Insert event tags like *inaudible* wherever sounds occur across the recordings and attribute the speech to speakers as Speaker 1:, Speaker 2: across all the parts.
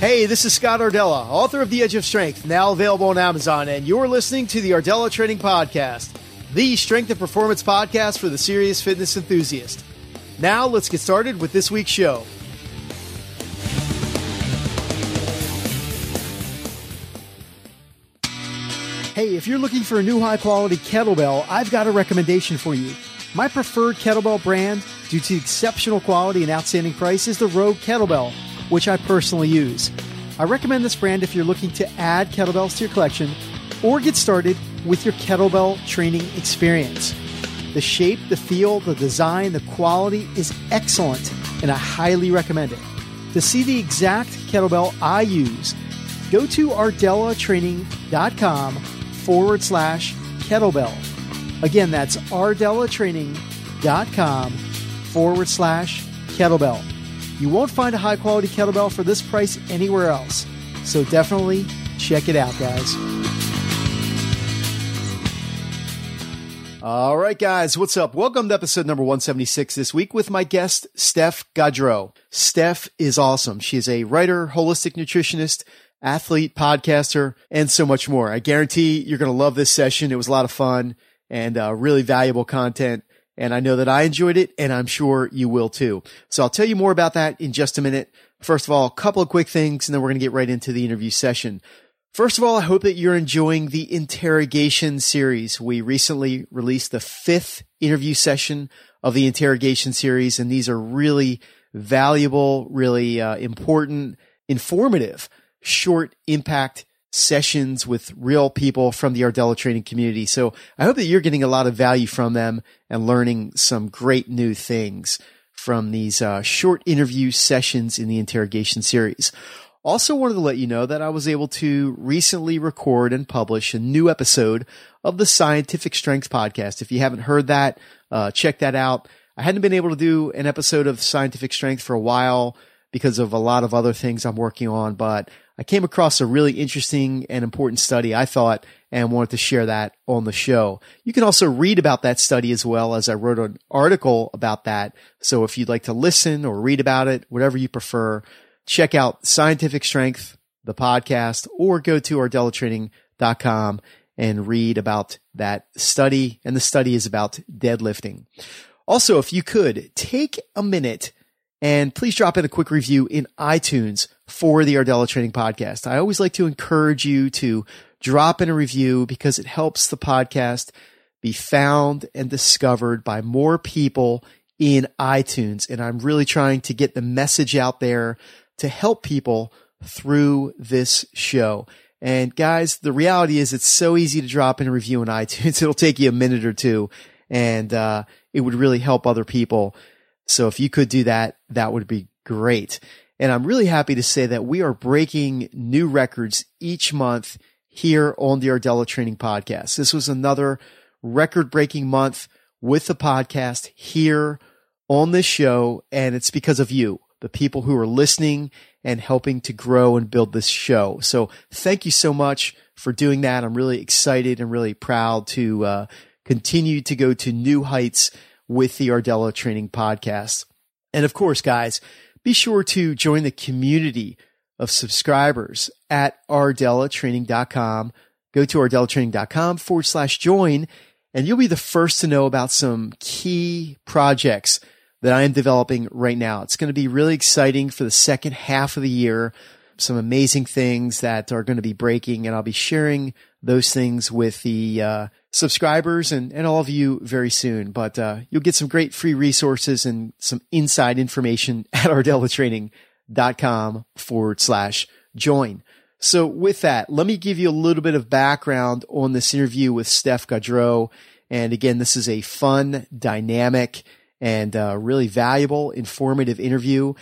Speaker 1: Hey, this is Scott Iardella, author of The Edge of Strength, now available on Amazon, and you're listening to the Rdella Training Podcast, the strength and performance podcast for the serious fitness enthusiast. Now, let's get started with this week's show. Hey, if you're looking for a new high quality kettlebell, I've got a recommendation for you. My preferred kettlebell brand, due to exceptional quality and outstanding price, is the Rogue Kettlebell which I personally use. I recommend this brand if you're looking to add kettlebells to your collection or get started with your kettlebell training experience. The shape, the feel, the design, the quality is excellent, and I highly recommend it. To see the exact kettlebell I use, go to rdellatraining.com forward slash kettlebell. Again, that's rdellatraining.com forward slash kettlebell. You won't find a high quality kettlebell for this price anywhere else. So definitely check it out, guys. All right, guys, what's up? Welcome to episode number 176 this week with my guest, Steph Gaudreau. Steph is awesome. She is a writer, holistic nutritionist, athlete, podcaster, and so much more. I guarantee you're going to love this session. It was a lot of fun and uh, really valuable content. And I know that I enjoyed it and I'm sure you will too. So I'll tell you more about that in just a minute. First of all, a couple of quick things and then we're going to get right into the interview session. First of all, I hope that you're enjoying the interrogation series. We recently released the fifth interview session of the interrogation series, and these are really valuable, really uh, important, informative, short impact sessions with real people from the Rdella training community. So I hope that you're getting a lot of value from them and learning some great new things from these uh, short interview sessions in the interrogation series. Also wanted to let you know that I was able to recently record and publish a new episode of the Scientific Strength podcast. If you haven't heard that, uh, check that out. I hadn't been able to do an episode of Scientific Strength for a while because of a lot of other things I'm working on, but I came across a really interesting and important study, I thought, and wanted to share that on the show. You can also read about that study as well as I wrote an article about that. So if you'd like to listen or read about it, whatever you prefer, check out Scientific Strength, the podcast, or go to rdellatraining.com and read about that study. And the study is about deadlifting. Also, if you could take a minute and please drop in a quick review in iTunes for the Rdella Training Podcast. I always like to encourage you to drop in a review because it helps the podcast be found and discovered by more people in iTunes. And I'm really trying to get the message out there to help people through this show. And guys, the reality is it's so easy to drop in a review in *laughs* iTunes. It'll take you a minute or two and, uh, it would really help other people. So if you could do that, that would be great. And I'm really happy to say that we are breaking new records each month here on the Rdella Training Podcast. This was another record breaking month with the podcast here on this show. And it's because of you, the people who are listening and helping to grow and build this show. So thank you so much for doing that. I'm really excited and really proud to uh, continue to go to new heights with the Rdella Training Podcast. And of course, guys, be sure to join the community of subscribers at rdellatraining.com. Go to rdellatraining.com forward slash join, and you'll be the first to know about some key projects that I am developing right now. It's going to be really exciting for the second half of the year. Some amazing things that are going to be breaking, and I'll be sharing those things with the uh, subscribers and, and all of you very soon. But uh, you'll get some great free resources and some inside information *laughs* at rdellatraining.com forward slash join. So with that, let me give you a little bit of background on this interview with Steph Gaudreau. And again, this is a fun, dynamic, and uh, really valuable, informative interview.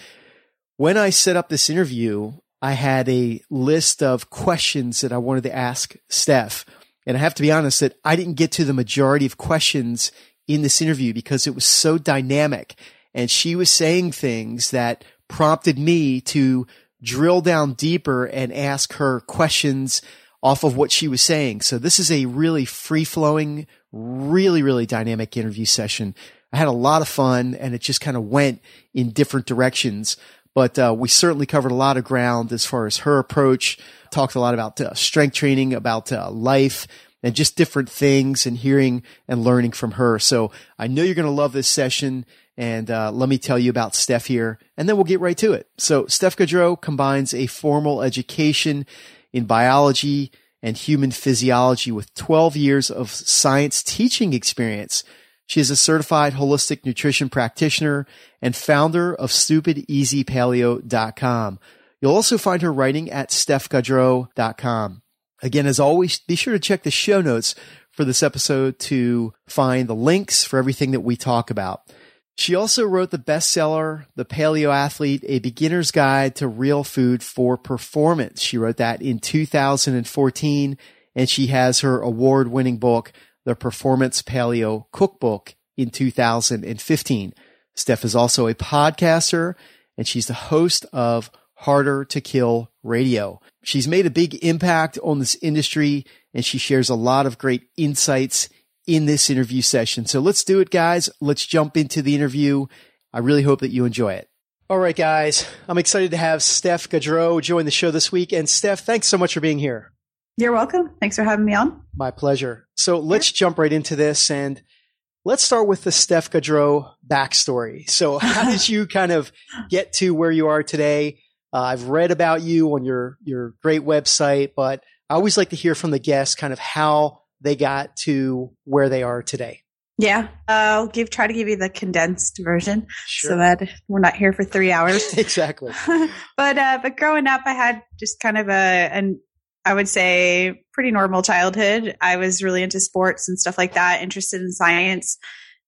Speaker 1: When I set up this interview, I had a list of questions that I wanted to ask Steph. And I have to be honest that I didn't get to the majority of questions in this interview because it was so dynamic and she was saying things that prompted me to drill down deeper and ask her questions off of what she was saying. So this is a really free flowing, really, really dynamic interview session. I had a lot of fun and it just kind of went in different directions. But uh, we certainly covered a lot of ground as far as her approach. Talked a lot about uh, strength training, about uh, life, and just different things, and hearing and learning from her. So I know you're going to love this session. And uh, let me tell you about Steph here, and then we'll get right to it. So Steph Gaudreau combines a formal education in biology and human physiology with 12 years of science teaching experience. She is a certified holistic nutrition practitioner and founder of stupideasypaleo.com. You'll also find her writing at stephgaudreau.com. Again, as always, be sure to check the show notes for this episode to find the links for everything that we talk about. She also wrote the bestseller, The Paleo Athlete, A Beginner's Guide to Real Food for Performance. She wrote that in 2014, and she has her award winning book, The Performance Paleo Cookbook, in 2015. Steph is also a podcaster, and she's the host of Harder to Kill Radio. She's made a big impact on this industry, and she shares a lot of great insights in this interview session. So let's do it, guys. Let's jump into the interview. I really hope that you enjoy it. All right, guys. I'm excited to have Steph Gaudreau join the show this week. And Steph, thanks so much for being here.
Speaker 2: You're welcome. Thanks for having me on.
Speaker 1: My pleasure. So let's jump right into this and let's start with the Steph Gaudreau backstory. So *laughs* how did you kind of get to where you are today? Uh, I've read about you on your, your great website, but I always like to hear from the guests kind of how they got to where they are today.
Speaker 2: Yeah, I'll give try to give you the condensed version sure. so that we're not here for three hours. *laughs*
Speaker 1: exactly. *laughs*
Speaker 2: but uh, but growing up, I had just kind of a an I would say pretty normal childhood. I was really into sports and stuff like that, interested in science.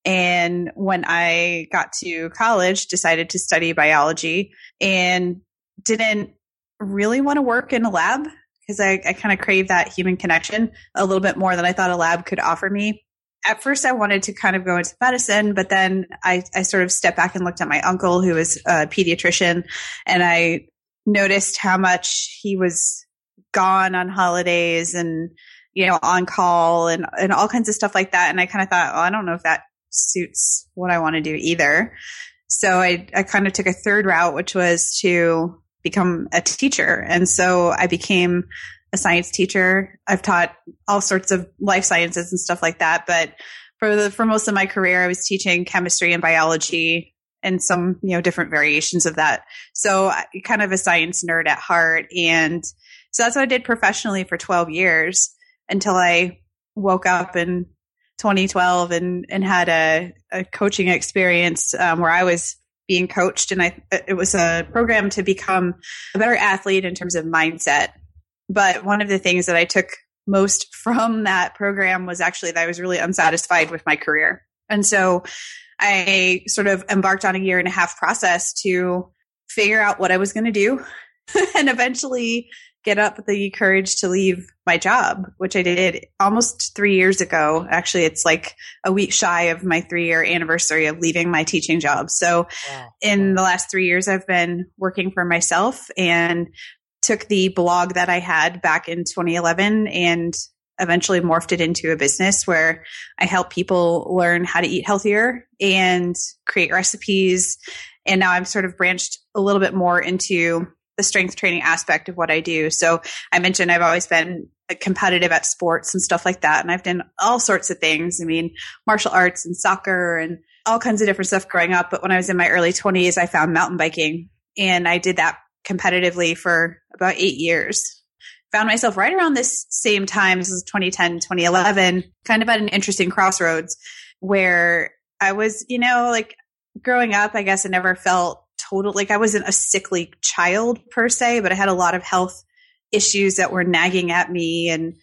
Speaker 2: And when I got to college, decided to study biology and didn't really want to work in a lab because I, I kind of crave that human connection a little bit more than I thought a lab could offer me. At first, I wanted to kind of go into medicine, but then I, I sort of stepped back and looked at my uncle, who was a pediatrician, and I noticed how much he was gone on holidays and you know on call and and all kinds of stuff like that. And I kind of thought, oh, I don't know if that suits what I want to do either. So I I kind of took a third route, which was to become a teacher. And so I became a science teacher. I've taught all sorts of life sciences and stuff like that. But for the, for most of my career, I was teaching chemistry and biology and some, you know, different variations of that. So kind of a science nerd at heart. And so that's what I did professionally for 12 years until I woke up in 2012 and, and had a, a coaching experience um, where I was being coached and I it was a program to become a better athlete in terms of mindset. But one of the things that I took most from that program was actually that I was really unsatisfied with my career. And so I sort of embarked on a year and a half process to figure out what I was going to do *laughs* and eventually get up the courage to leave my job, which I did almost three years ago. Actually, it's like a week shy of my three year anniversary of leaving my teaching job. So wow. in the last three years, I've been working for myself and took the blog that I had back in 2011 and eventually morphed it into a business where I help people learn how to eat healthier and create recipes. And now I'm sort of branched a little bit more into the strength training aspect of what I do. So I mentioned I've always been competitive at sports and stuff like that. And I've done all sorts of things. I mean, martial arts and soccer and all kinds of different stuff growing up. But when I was in my early 20s, I found mountain biking and I did that competitively for about eight years. Found myself right around this same time, this was 2010, 2011, kind of at an interesting crossroads where I was, you know, like growing up, I guess I never felt total like I wasn't a sickly child per se, but I had a lot of health issues that were nagging at me and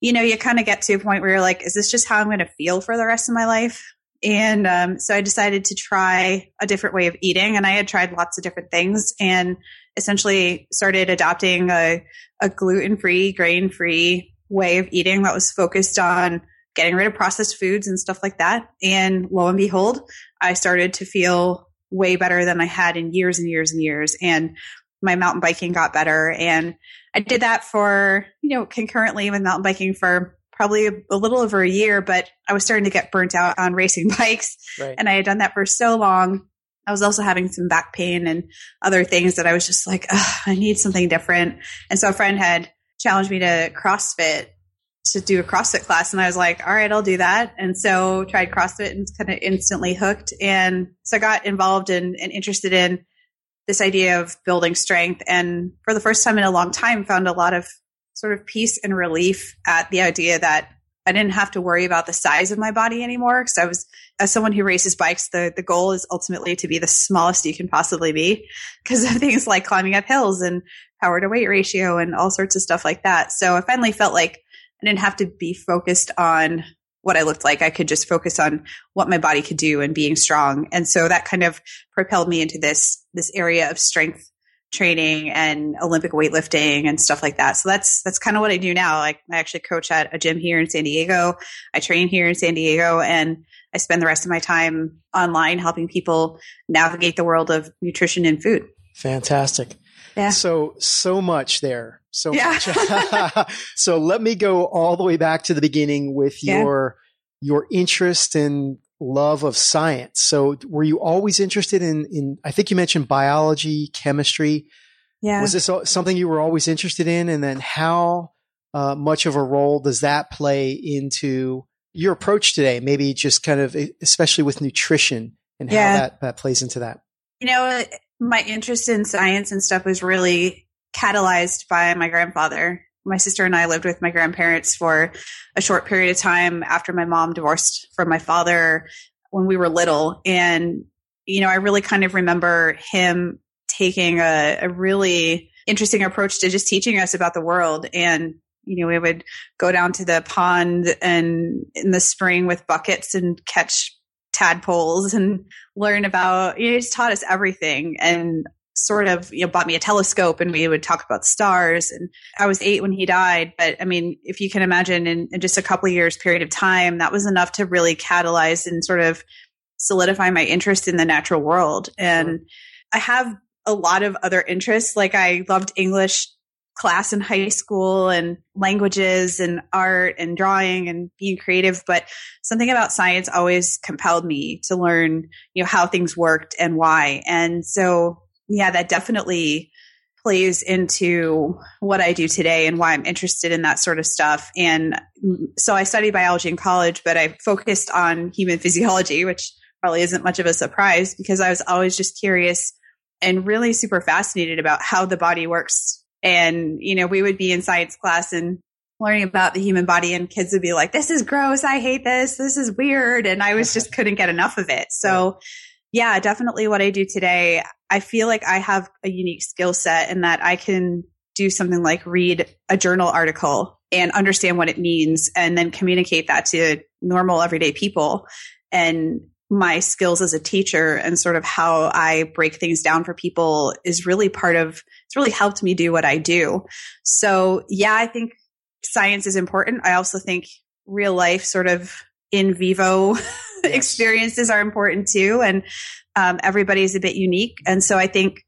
Speaker 2: you know, you kind of get to a point where you're like, is this just how I'm going to feel for the rest of my life? And um, so I decided to try a different way of eating. And I had tried lots of different things and essentially started adopting a, a gluten free, grain free way of eating that was focused on getting rid of processed foods and stuff like that. And lo and behold, I started to feel way better than I had in years and years and years. And my mountain biking got better. And I did that for, you know, concurrently with mountain biking for probably a, little over a year, but I was starting to get burnt out on racing *laughs* bikes. Right. And I had done that for so long. I was also having some back pain and other things that I was just like, I need something different. And so a friend had challenged me to CrossFit to do a CrossFit class. And I was like, all right, I'll do that. And so tried CrossFit and kind of instantly hooked. And so I got involved in, and interested in this idea of building strength. And for the first time in a long time, found a lot of sort of peace and relief at the idea that I didn't have to worry about the size of my body anymore. Cause I was, as someone who races bikes, the, the goal is ultimately to be the smallest you can possibly be because of things like climbing up hills and power to weight ratio and all sorts of stuff like that. So I finally felt like I didn't have to be focused on what I looked like. I could just focus on what my body could do and being strong. And so that kind of propelled me into this, this area of strength training and Olympic weightlifting and stuff like that. So that's, that's kind of what I do now. Like I actually coach at a gym here in San Diego. I train here in San Diego and I spend the rest of my time online helping people navigate the world of nutrition and food.
Speaker 1: Fantastic. Yeah. So, so much there. So yeah. much. *laughs* so let me go all the way back to the beginning with yeah. your, your interest and love of science. So were you always interested in, in, I think you mentioned biology, chemistry. Yeah. Was this something you were always interested in? And then how uh, much of a role does that play into your approach today? Maybe just kind of, especially with nutrition and yeah. how that, that plays into that.
Speaker 2: You know, my interest in science and stuff was really catalyzed by my grandfather. My sister and I lived with my grandparents for a short period of time after my mom divorced from my father when we were little. And, you know, I really kind of remember him taking a, a really interesting approach to just teaching us about the world. And, you know, we would go down to the pond and in the spring with buckets and catch tadpoles and learn about, you know, he just taught us everything and sort of, you know, bought me a telescope and we would talk about stars. And I was eight when he died. But I mean, if you can imagine in, in just a couple years period of time, that was enough to really catalyze and sort of solidify my interest in the natural world. And I have a lot of other interests. Like I loved English class in high school and languages and art and drawing and being creative but something about science always compelled me to learn you know how things worked and why and so yeah that definitely plays into what I do today and why I'm interested in that sort of stuff and so I studied biology in college but I focused on human physiology which probably isn't much of a surprise because I was always just curious and really super fascinated about how the body works and, you know, we would be in science class and learning about the human body and kids would be like, this is gross. I hate this. This is weird. And I was *laughs* just couldn't get enough of it. So yeah, definitely what I do today. I feel like I have a unique skill set in that I can do something like read a journal article and understand what it means and then communicate that to normal everyday people. And my skills as a teacher and sort of how I break things down for people is really part of it's really helped me do what I do. So yeah, I think science is important. I also think real life sort of in vivo yes. *laughs* experiences are important too. And um, everybody is a bit unique. And so I think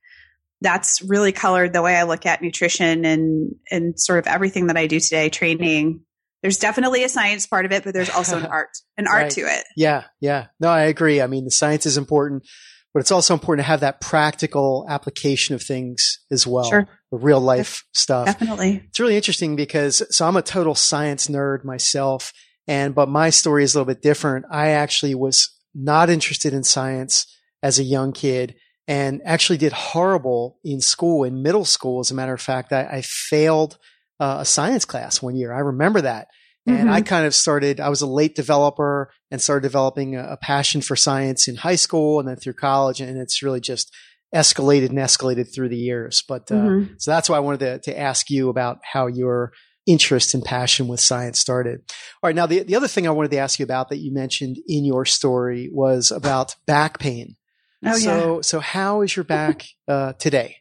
Speaker 2: that's really colored the way I look at nutrition and, and sort of everything that I do today, training, there's definitely a science part of it, but there's also an *laughs* art, an art to it.
Speaker 1: Yeah. Yeah. No, I agree. I mean, the science is important, but it's also important to have that practical application of things as well. Sure. The real life stuff.
Speaker 2: Definitely.
Speaker 1: It's really interesting because, so I'm a total science nerd myself. And, but my story is a little bit different. I actually was not interested in science as a young kid and actually did horrible in school, in middle school. As a matter of fact, I, I failed uh, a science class one year. I remember that. And mm-hmm. I kind of started, I was a late developer and started developing a, a, passion for science in high school and then through college. And it's really just escalated and escalated through the years. But, uh, mm-hmm. so that's why I wanted to, to ask you about how your interest and passion with science started. All right. Now, the, the other thing I wanted to ask you about that you mentioned in your story was about back pain. Oh, so, yeah. so how is your back, *laughs* uh, today?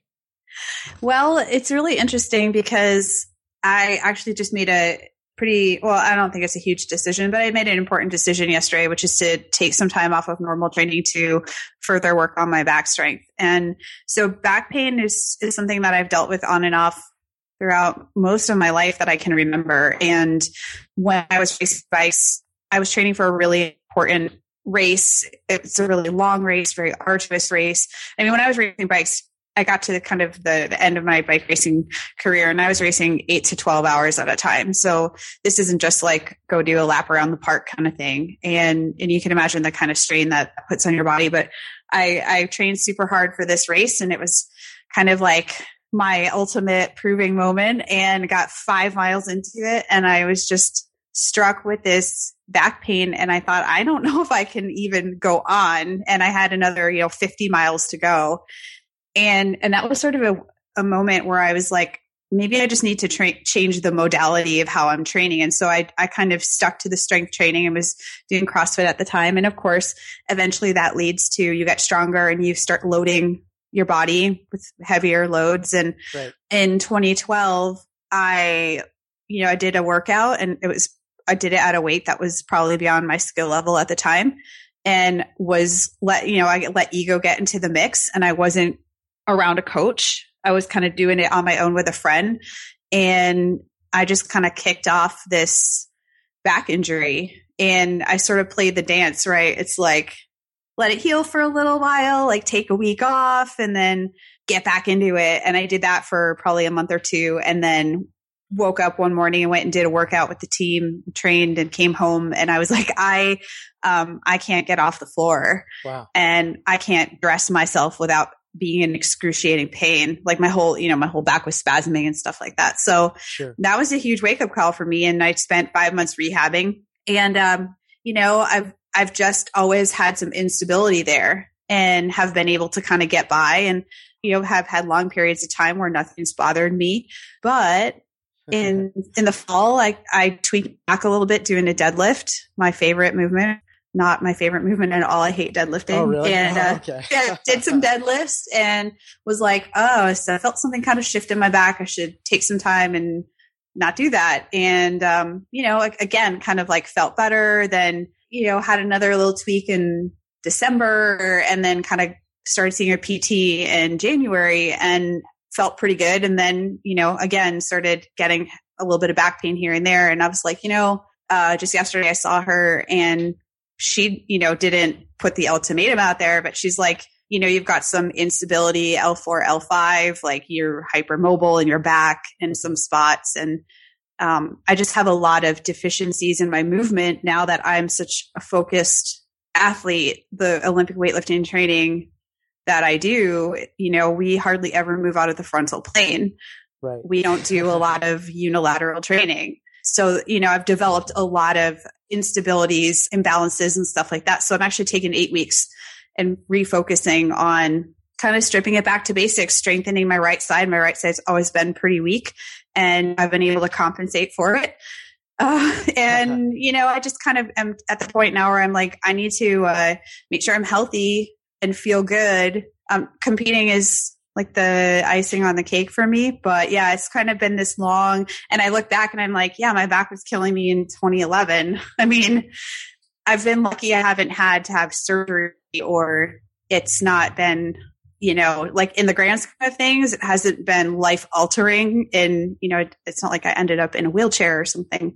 Speaker 2: Well, it's really interesting because I actually just made a pretty well i don't think it's a huge decision but i made an important decision yesterday which is to take some time off of normal training to further work on my back strength and so back pain is is something that i've dealt with on and off throughout most of my life that i can remember and when i was racing bikes i was training for a really important race. It's a really long race, very arduous race. I mean, when I was racing bikes, I got to the kind of the, the end of my bike racing career and I was racing eight to 12 hours at a time. So this isn't just like go do a lap around the park kind of thing. And, and you can imagine the kind of strain that puts on your body. But I, I trained super hard for this race and it was kind of like my ultimate proving moment and got five miles into it. And I was just struck with this back pain and I thought, I don't *laughs* know if I can even go on. And I had another, you know, 50 miles to go. And, and that was sort of a, a moment where I was like, maybe I just need to tra- change the modality of how I'm training. And so I, I kind of stuck to the strength training and was doing CrossFit at the time. And of course, eventually that leads to you get stronger and you start loading your body with heavier loads. And right. in 2012, I, you know, I did a workout and it was, I did it at a weight that was probably beyond my skill level at the time and was let, you know, I let ego get into the mix and I wasn't around a coach. I was kind of doing it on my own with a friend. And I just kind of kicked off this back injury and I sort of played the dance, right? It's like, let it heal for a little while, like take a week off and then get back into it. And I did that for probably a month or two and then woke up one morning and went and did a workout with the team, trained and came home. And I was *laughs* like, I, um, I can't get off the floor. Wow. And I can't dress myself without being in excruciating pain. Like my whole, you know, my whole back was spasming and stuff like that. So sure. that was a huge wake up call for me. And I spent five months rehabbing. And, um, you know, I've, I've just always had some instability there and have been able to kind of get by and, you know, have had long periods of time where nothing's bothered me. But in, *laughs* in the fall, I, I tweaked back a little bit doing a deadlift, my favorite movement not my favorite movement at all. I hate deadlifting. Oh,
Speaker 1: really?
Speaker 2: And
Speaker 1: oh, *laughs* okay. *laughs*
Speaker 2: yeah, did some deadlifts and was like, oh, so I felt something kind of shift in my back. I should take some time and not do that. And, um, you know, again, kind of like felt better. Then, you know, had another little tweak in December and then kind of started seeing a PT in January and felt pretty good. And then, you know, again, started getting a little bit of back pain here and there. And I was like, you know, uh, just yesterday I saw her and she, you know, didn't put the ultimatum out there, but she's like, you know, you've got some instability, L4, L5, like you're hypermobile in your back in some spots. And um, I just have a lot of deficiencies in my movement now that I'm such a focused athlete. The Olympic weightlifting training that I do, you know, we hardly ever move out of the frontal plane. Right. We don't do a lot of unilateral training. So, you know, I've developed a lot of instabilities, imbalances, and stuff like that. So I'm actually taking eight weeks and refocusing on kind of stripping it back to basics, strengthening my right side. My right side's always been pretty weak, and I've been able to compensate for it. Uh, *laughs* and you know, I just kind of am at the point now where I'm like, I need to uh, make sure I'm healthy and feel good. Um, competing is like the icing on the cake for me. But yeah, it's kind of been this long. And I look back and I'm like, yeah, my back was killing me in 2011. *laughs* I mean, I've been lucky I haven't had to have surgery or it's not been, you know, like in the grand scheme of things, it hasn't been life altering. And, you know, it's not like I ended up in a wheelchair or something.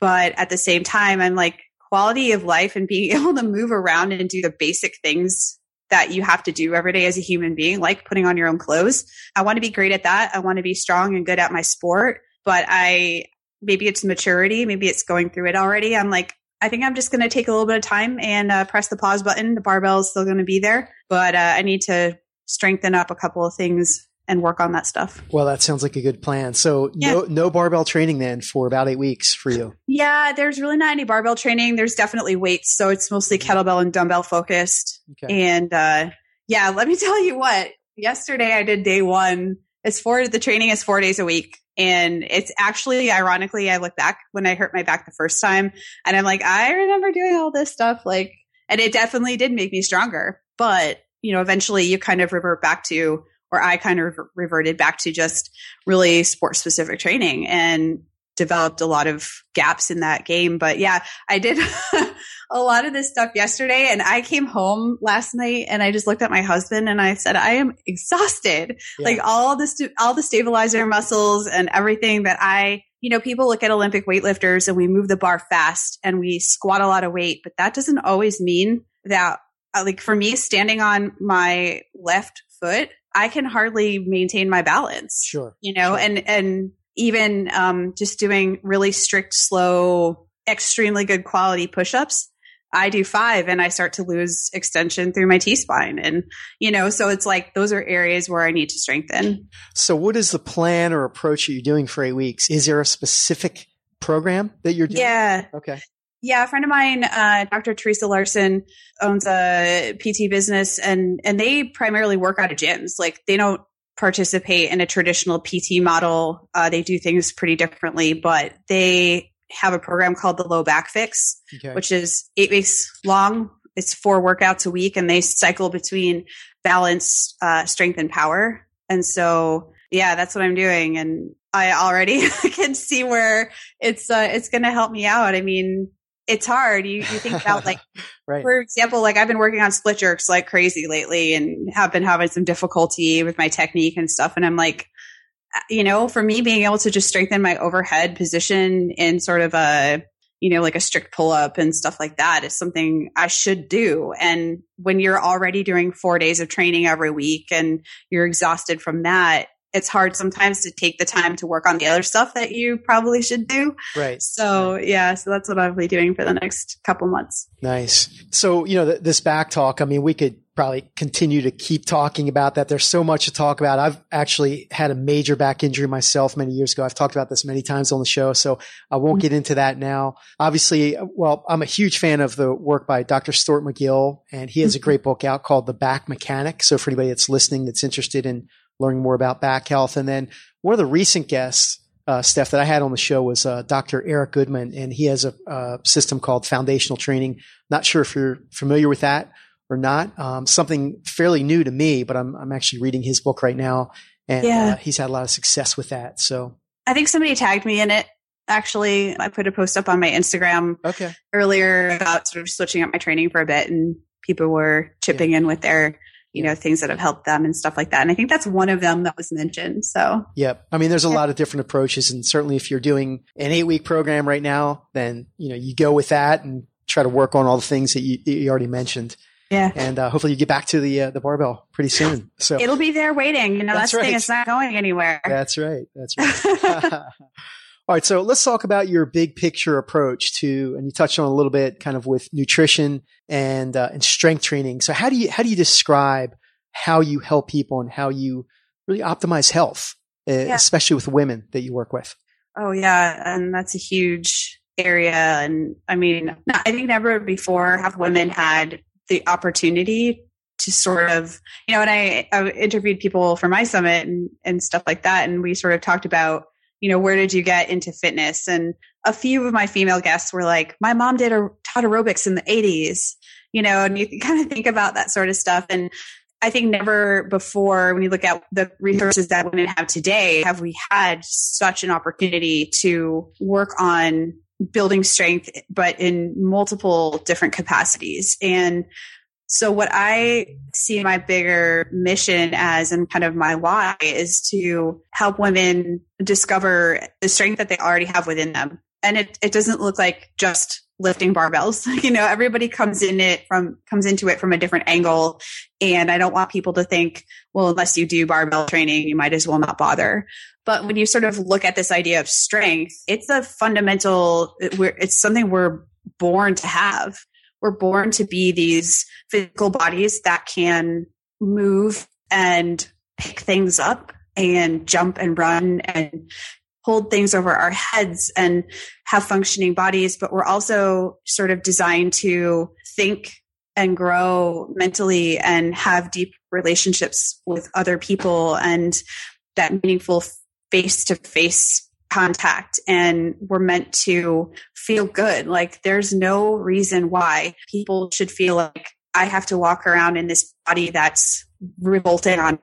Speaker 2: But at the same time, I'm like, quality of life and being *laughs* able to move around and do the basic things that you have to do every day as a human being, like putting on your own clothes. I want to be great at that. I want to be strong and good at my sport, but I, maybe it's maturity. Maybe it's going through it already. I'm like, I think I'm just going to take a little bit of time and uh, press the pause button. The barbell is still going to be there, but uh, I need to strengthen up a couple of things and work on that stuff.
Speaker 1: Well, that sounds like a good plan. So yeah. no no barbell training then for about eight weeks for you.
Speaker 2: Yeah, there's really not any barbell training. There's definitely weights, so it's mostly mm-hmm. kettlebell and dumbbell focused. Okay. And uh, yeah, let me *laughs* tell you what. Yesterday I did day one. It's four. The training is four days a week, and it's actually ironically I look back when I hurt my back the first time, and I'm like, I remember doing all this stuff, like, and it definitely did make me stronger. But you know, eventually you kind of revert back to or I kind of reverted back to just really sport specific training and developed a lot of gaps in that game. But yeah, I did *laughs* a lot of this stuff yesterday and I came home last night and I just looked at my husband and I said, I am exhausted. Yeah. Like all the, stu- all the stabilizer muscles and everything that I, you know, people look at Olympic weightlifters and we move the bar fast and we squat a lot of weight, but that doesn't always mean that like for me standing on my left foot i can hardly maintain my balance
Speaker 1: sure
Speaker 2: you know
Speaker 1: sure.
Speaker 2: and and even um, just doing really strict slow extremely good quality push-ups I do five and I start to lose extension through my T spine. And, you know, so it's like those are areas where I need to strengthen.
Speaker 1: So, what is the plan or approach that you're doing for eight weeks? Is there a specific program that you're doing?
Speaker 2: Yeah.
Speaker 1: Okay.
Speaker 2: Yeah, a friend of mine, uh, Dr. Theresa Larson, owns a PT business, and and they primarily work out of gyms. Like they don't participate in a traditional PT model. Uh, they do things pretty differently, but they have a program called the Low Back Fix, okay. which is eight weeks long. It's four workouts a week, and they cycle between balance, uh, strength, and power. And so, yeah, that's what I'm doing, and I already *laughs* can see where it's uh, it's going to help me out. I mean, it's hard. You, you think about like, *laughs* right. for example, like I've been working on split jerks like crazy lately, and have been having some difficulty with my technique and stuff. And I'm like, uh, you know, for me being able to just strengthen my overhead position in sort of a, you know, like a strict pull up and stuff like that is something I should do. And when you're already doing four days of training every week and you're exhausted from that, it's hard sometimes to take the time to work on the other stuff that you probably should do.
Speaker 1: Right.
Speaker 2: So yeah, so that's what I'll be doing for the next couple months.
Speaker 1: Nice. So, you know, th- this back talk, I mean, we could probably continue to keep talking about that. There's so much to talk about. I've actually had a major back injury myself many years ago. I've talked about this many times on the show, so I won't mm-hmm. get into that now. Obviously, well, I'm a huge fan of the work by Dr. Stuart McGill, and he has a mm-hmm. great book out called The Back Mechanic. So for anybody that's listening that's interested in learning more about back health. And then one of the recent guests, uh, Steph, that I had on the show was uh, Dr. Eric Goodman, and he has a, a, system called foundational training. Not sure if you're familiar with that or not. Um, something fairly new to me, but I'm, I'm actually reading his book right now, and yeah. uh, he's had a lot of success with that. So
Speaker 2: I think somebody tagged me in it. Actually, I put a post up on my Instagram
Speaker 1: okay.
Speaker 2: earlier about sort of switching up my training for a bit, and people were chipping yeah. in with their you know, things that have helped them and stuff like that. And I think that's one of them that was mentioned. So,
Speaker 1: yep. I mean, there's a lot of different approaches. And certainly if you're doing an eight week program right now, then, you know, you go with that and try to work on all the things that you, you already mentioned.
Speaker 2: Yeah.
Speaker 1: And uh, hopefully you get back to the uh, the barbell pretty soon. *laughs* So
Speaker 2: it'll be there waiting. You know, that's, that's the right. thing. It's not going anywhere.
Speaker 1: That's right. That's right. *laughs* *laughs* All right, so let's talk about your big picture approach to, and you touched on a little bit, kind of with nutrition and uh, and strength training. So how do you how do you describe how you help people and how you really optimize health, yeah. especially with women that you work with?
Speaker 2: Oh yeah, and that's a huge area. And I mean, I think never before have women had the opportunity to sort of, you know, and I, I interviewed people for my summit and, and stuff like that, and we sort of talked about you know, where did you get into fitness? And a few of my female guests were like, my mom did a taught aerobics in the 80s, you know, and you *laughs* kind of think about that sort of stuff. And I think never before, when you look at the resources that women have today, have we had such an opportunity to work on building strength, but in multiple different capacities. And so what I see my bigger mission as and kind of my why is to help women discover the strength that they already have within them. And it, it doesn't look like just lifting barbells. *laughs* you know, everybody comes in it from, comes into it from a different angle. And I don't want people to think, well, unless you do barbell training, you might as well not bother. But when you sort of look at this idea of strength, it's a fundamental, it's something we're born to have we're born to be these physical bodies that can move and pick things up and jump and run and hold things over our heads and have functioning bodies, but we're also sort of designed to think and grow mentally and have deep relationships with other people and that meaningful face to face contact and we're meant to feel good. Like there's no reason why people should feel like I have to walk around in this body that's revolting on,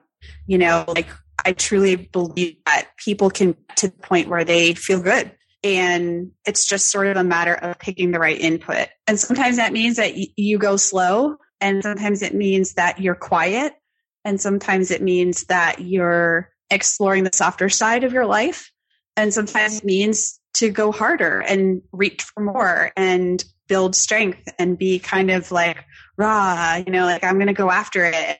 Speaker 2: you know, like I truly believe that people can to the point where they feel good. And it's just sort of a matter of picking the right input. And sometimes that means that y- you go slow. And sometimes it means that you're quiet. And sometimes it means that you're exploring the softer side of your life and sometimes it means to go harder and reach for more and build strength and be kind of like raw, you know, like I'm going to go after it.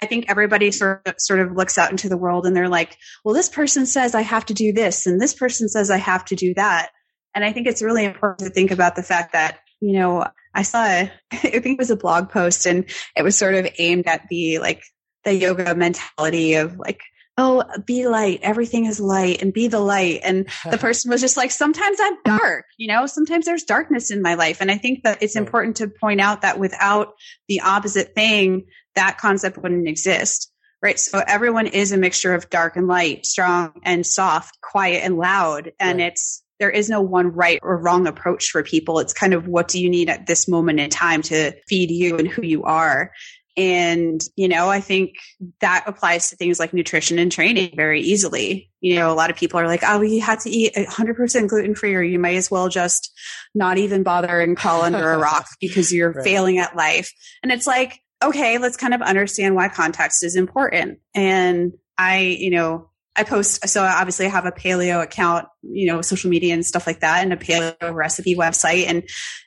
Speaker 2: I think everybody sort of, sort of looks out into the world and they're like, well, this person says I have to do this and this person says I have to do that. And I think it's really important to think about the fact that, you know, I saw, a, *laughs* I think it was a blog post and it was sort of aimed at the like the yoga mentality of like, oh, be light. Everything is light and be the light. And the *laughs* person was just like, sometimes I'm dark, you know, sometimes there's darkness in my life. And I think that it's important to point out that without the opposite thing, that concept wouldn't exist. Right. So everyone is a mixture of dark and light, strong and soft, quiet and loud. And right. it's, there is no one right or wrong approach for people. It's kind of what do you need at this moment in time to feed you and who you are. And, you know, I think that applies to things like nutrition and training very easily. You know, a lot of people are like, oh, you have to eat 100% gluten free, or you might as well just not even bother and crawl under a rock *laughs* because you're right. failing at life. And it's like, okay, let's kind of understand why context is important. And I, you know, I post, so obviously I have a paleo account, you know, social media and stuff like that and a paleo recipe website. And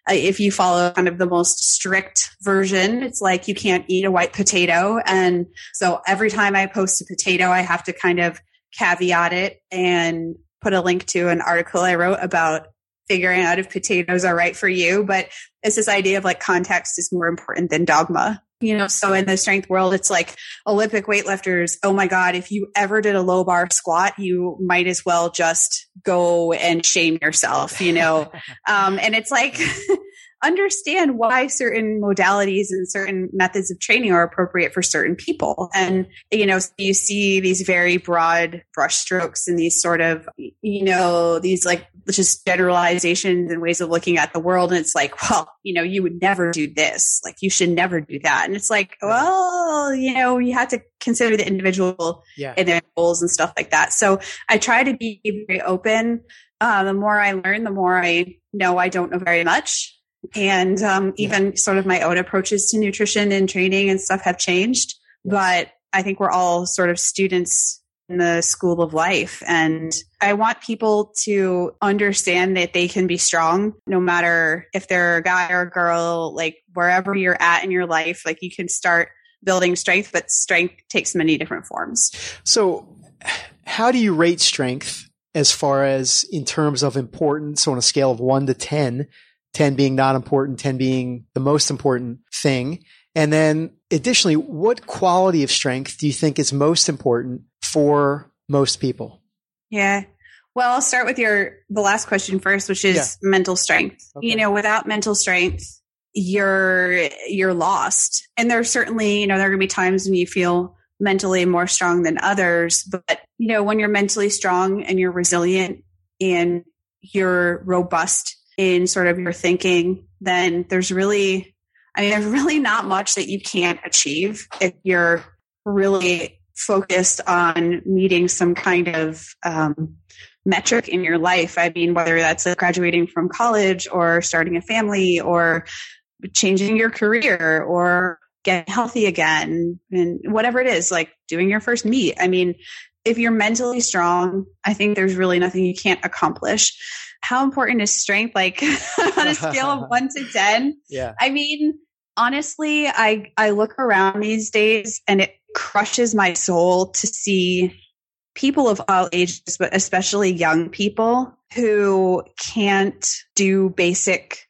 Speaker 2: uh, if you follow kind of the most strict version, it's like you can't eat a white potato. And so every time I post a potato, I have to kind of caveat it and put a link to an article I wrote about figuring out if potatoes are right for you. But it's this idea of like context is more important than dogma you know so in the strength world it's like olympic weightlifters oh my god if you ever did a low bar squat you might as well just go and shame yourself you know *laughs* um, and it's like *laughs* understand why certain modalities and certain methods of training are appropriate for certain people. And, you know, you see these very broad brushstrokes and these sort of, you know, these like just generalizations and ways of looking at the world. And it's like, well, you know, you would never do this. Like you should never do that. And it's like, well, you know, you have to consider the individual yeah. and their goals and stuff like that. So I try to be very open. Uh, the more I learn, the more I know I don't know very much and um, even sort of my own approaches to nutrition and training and stuff have changed. But I think we're all sort of students in the school of life. And I want people to understand that they can be strong no matter if they're a guy or a girl, like wherever you're at in your life, like you can start building strength, but strength takes many different forms.
Speaker 1: So, how do you rate strength as far as in terms of importance on a scale of one to 10? 10 being not important, 10 being the most important thing. And then additionally, what quality of strength do you think is most important for most people?
Speaker 2: Yeah. Well, I'll start with your the last question first, which is yeah. mental strength. Okay. You know, without mental strength, you're you're lost. And there's certainly, you know, there are going to be times when you feel mentally more strong than others, but you know, when you're mentally strong and you're resilient and you're robust in sort of your thinking, then there's really, I mean, there's really not much that you can't achieve if you're really focused on meeting some kind of um, metric in your life. I mean, whether that's graduating from college or starting a family or changing your career or getting healthy again and whatever it is, like doing your first meet. I mean, if you're mentally strong, I think there's really nothing you can't accomplish how important is strength like *laughs* on a scale of *laughs* 1 to 10
Speaker 1: yeah.
Speaker 2: I mean honestly i i look around these days and it crushes my soul to see people of all ages but especially young people who can't do basic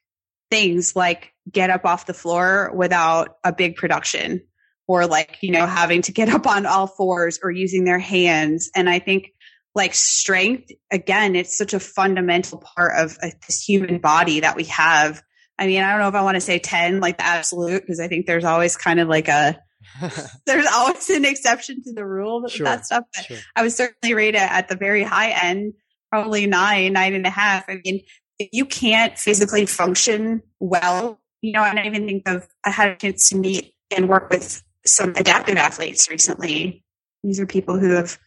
Speaker 2: things like get up off the floor without a big production or like you know having to get up on all fours or using their hands. And i think like strength again it's such a fundamental part of uh, this human body that we have. I mean i don't know if i want to say 10 like the absolute because i think there's always kind of like a *laughs* there's always an exception to the rule with sure, that stuff but sure. i would certainly rate it at the very high end probably nine nine and a half. I mean if you can't physically function well you know and i even think of i had a chance to meet and work with some adaptive athletes recently. These are people who have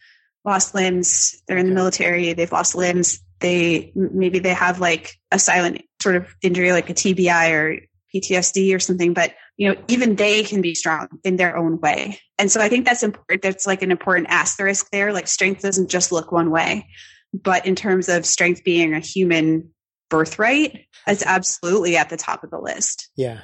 Speaker 2: lost limbs. They're in the military. They've lost limbs. They maybe they have like a silent sort of injury, like a TBI or PTSD or something. But you know, even they can be strong in their own way. And so I think that's important. That's like an important asterisk there. Like strength doesn't just look one way, but in terms of strength being a human birthright, it's absolutely at the top of the list.
Speaker 1: Yeah.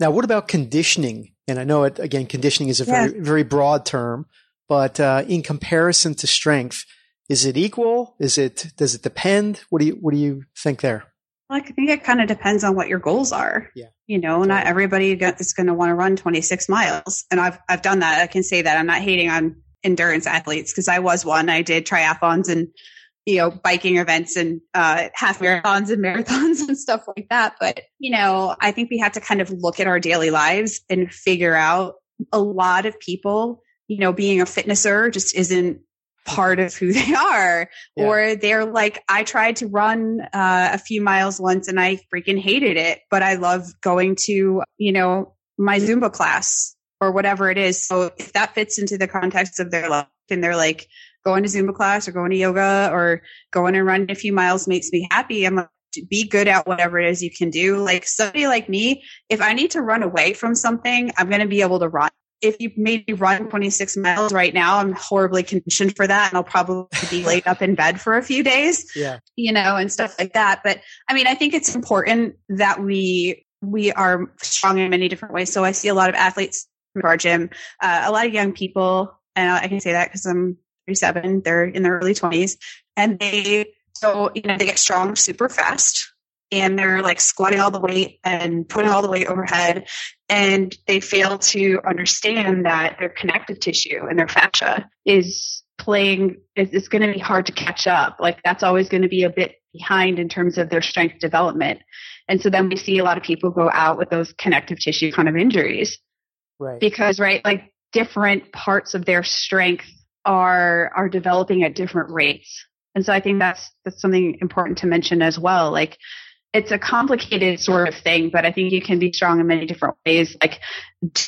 Speaker 1: Now, what about conditioning? And I know it again, conditioning is a very, yeah. very broad term, but uh, in comparison to strength, is it equal? Is it does it depend? What do you what do you think there?
Speaker 2: Well, I think it kind of depends on what your goals are.
Speaker 1: Yeah.
Speaker 2: You know, not everybody is going to want to run 26 miles. And I've, I've done that. I can say that I'm not hating on endurance athletes because I was one. I did triathlons and, you know, biking events and uh, half marathons and *laughs* marathons and stuff like that. But, you know, I think we have to kind of look at our daily lives and figure out a lot of people, you know, being a fitnesser just isn't part of who *laughs* they are. Yeah. or they're like i tried to run uh, a few miles once and i freaking hated it but i love going to you know my zumba class or whatever it is. So if that fits into the context of their life and they're like going to zumba class or going to yoga or going and running a few miles makes me happy i'm like be good at whatever it is you can do. Like somebody like me if i need to run away from something i'm going to be able to run if you maybe run 26 miles right now, I'm horribly conditioned for that and I'll probably be laid up in bed for a few days.
Speaker 1: Yeah.
Speaker 2: You know, and stuff like that. But I mean, I think it's important that we, we are strong in many different ways. So I see a lot of athletes in our gym, uh, a lot of young people, and I can say that because I'm 37, they're in their early 20s and they, so, you know, they get strong super fast and they're like squatting all the weight and putting all the weight overhead and they fail to understand that their connective tissue and their fascia is playing it's going to be hard to catch up. Like that's always going to be a bit behind in terms of their strength development. And so then we see a lot of people go out with those connective tissue kind of injuries.
Speaker 1: Right.
Speaker 2: Because right like different parts of their strength are are developing at different rates. And so i think that's that's something important to mention as well. Like it's a complicated sort of thing, but I think you can be strong in many different ways. Like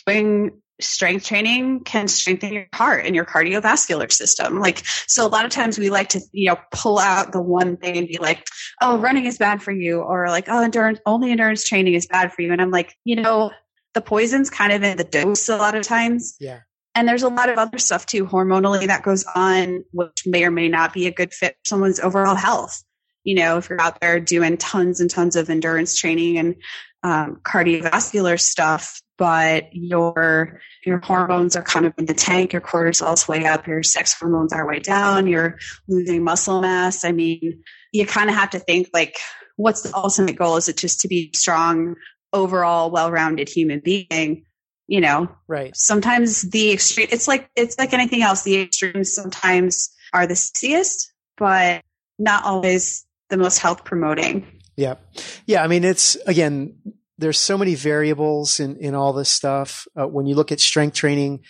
Speaker 2: doing strength training can strengthen your heart and your cardiovascular system. Like, so a lot of times we like to, you know, pull out the one thing and be like, oh, running is bad for you, or like, oh, endurance, only endurance training is bad for you. And I'm like, you know, the poison's kind of in the dose a lot of times.
Speaker 1: Yeah.
Speaker 2: And there's a lot of other stuff too, hormonally, that goes on, which may or may not be a good fit for someone's overall health you know, if you're out there doing tons and tons of endurance training and um, cardiovascular stuff, but your your hormones are kind of in the tank, your cortisol's way up, your sex hormones are way down, you're losing muscle mass. I mean, you kind of have to think like, what's the ultimate goal? Is it just to be strong, overall, well-rounded human being? You know,
Speaker 1: right.
Speaker 2: Sometimes the extreme, it's like, it's like anything else. The extremes sometimes are the sexiest, but not always the most health promoting.
Speaker 1: Yeah. Yeah. I mean, it's again, there's so many variables in, in all this stuff. Uh, when you look at strength training,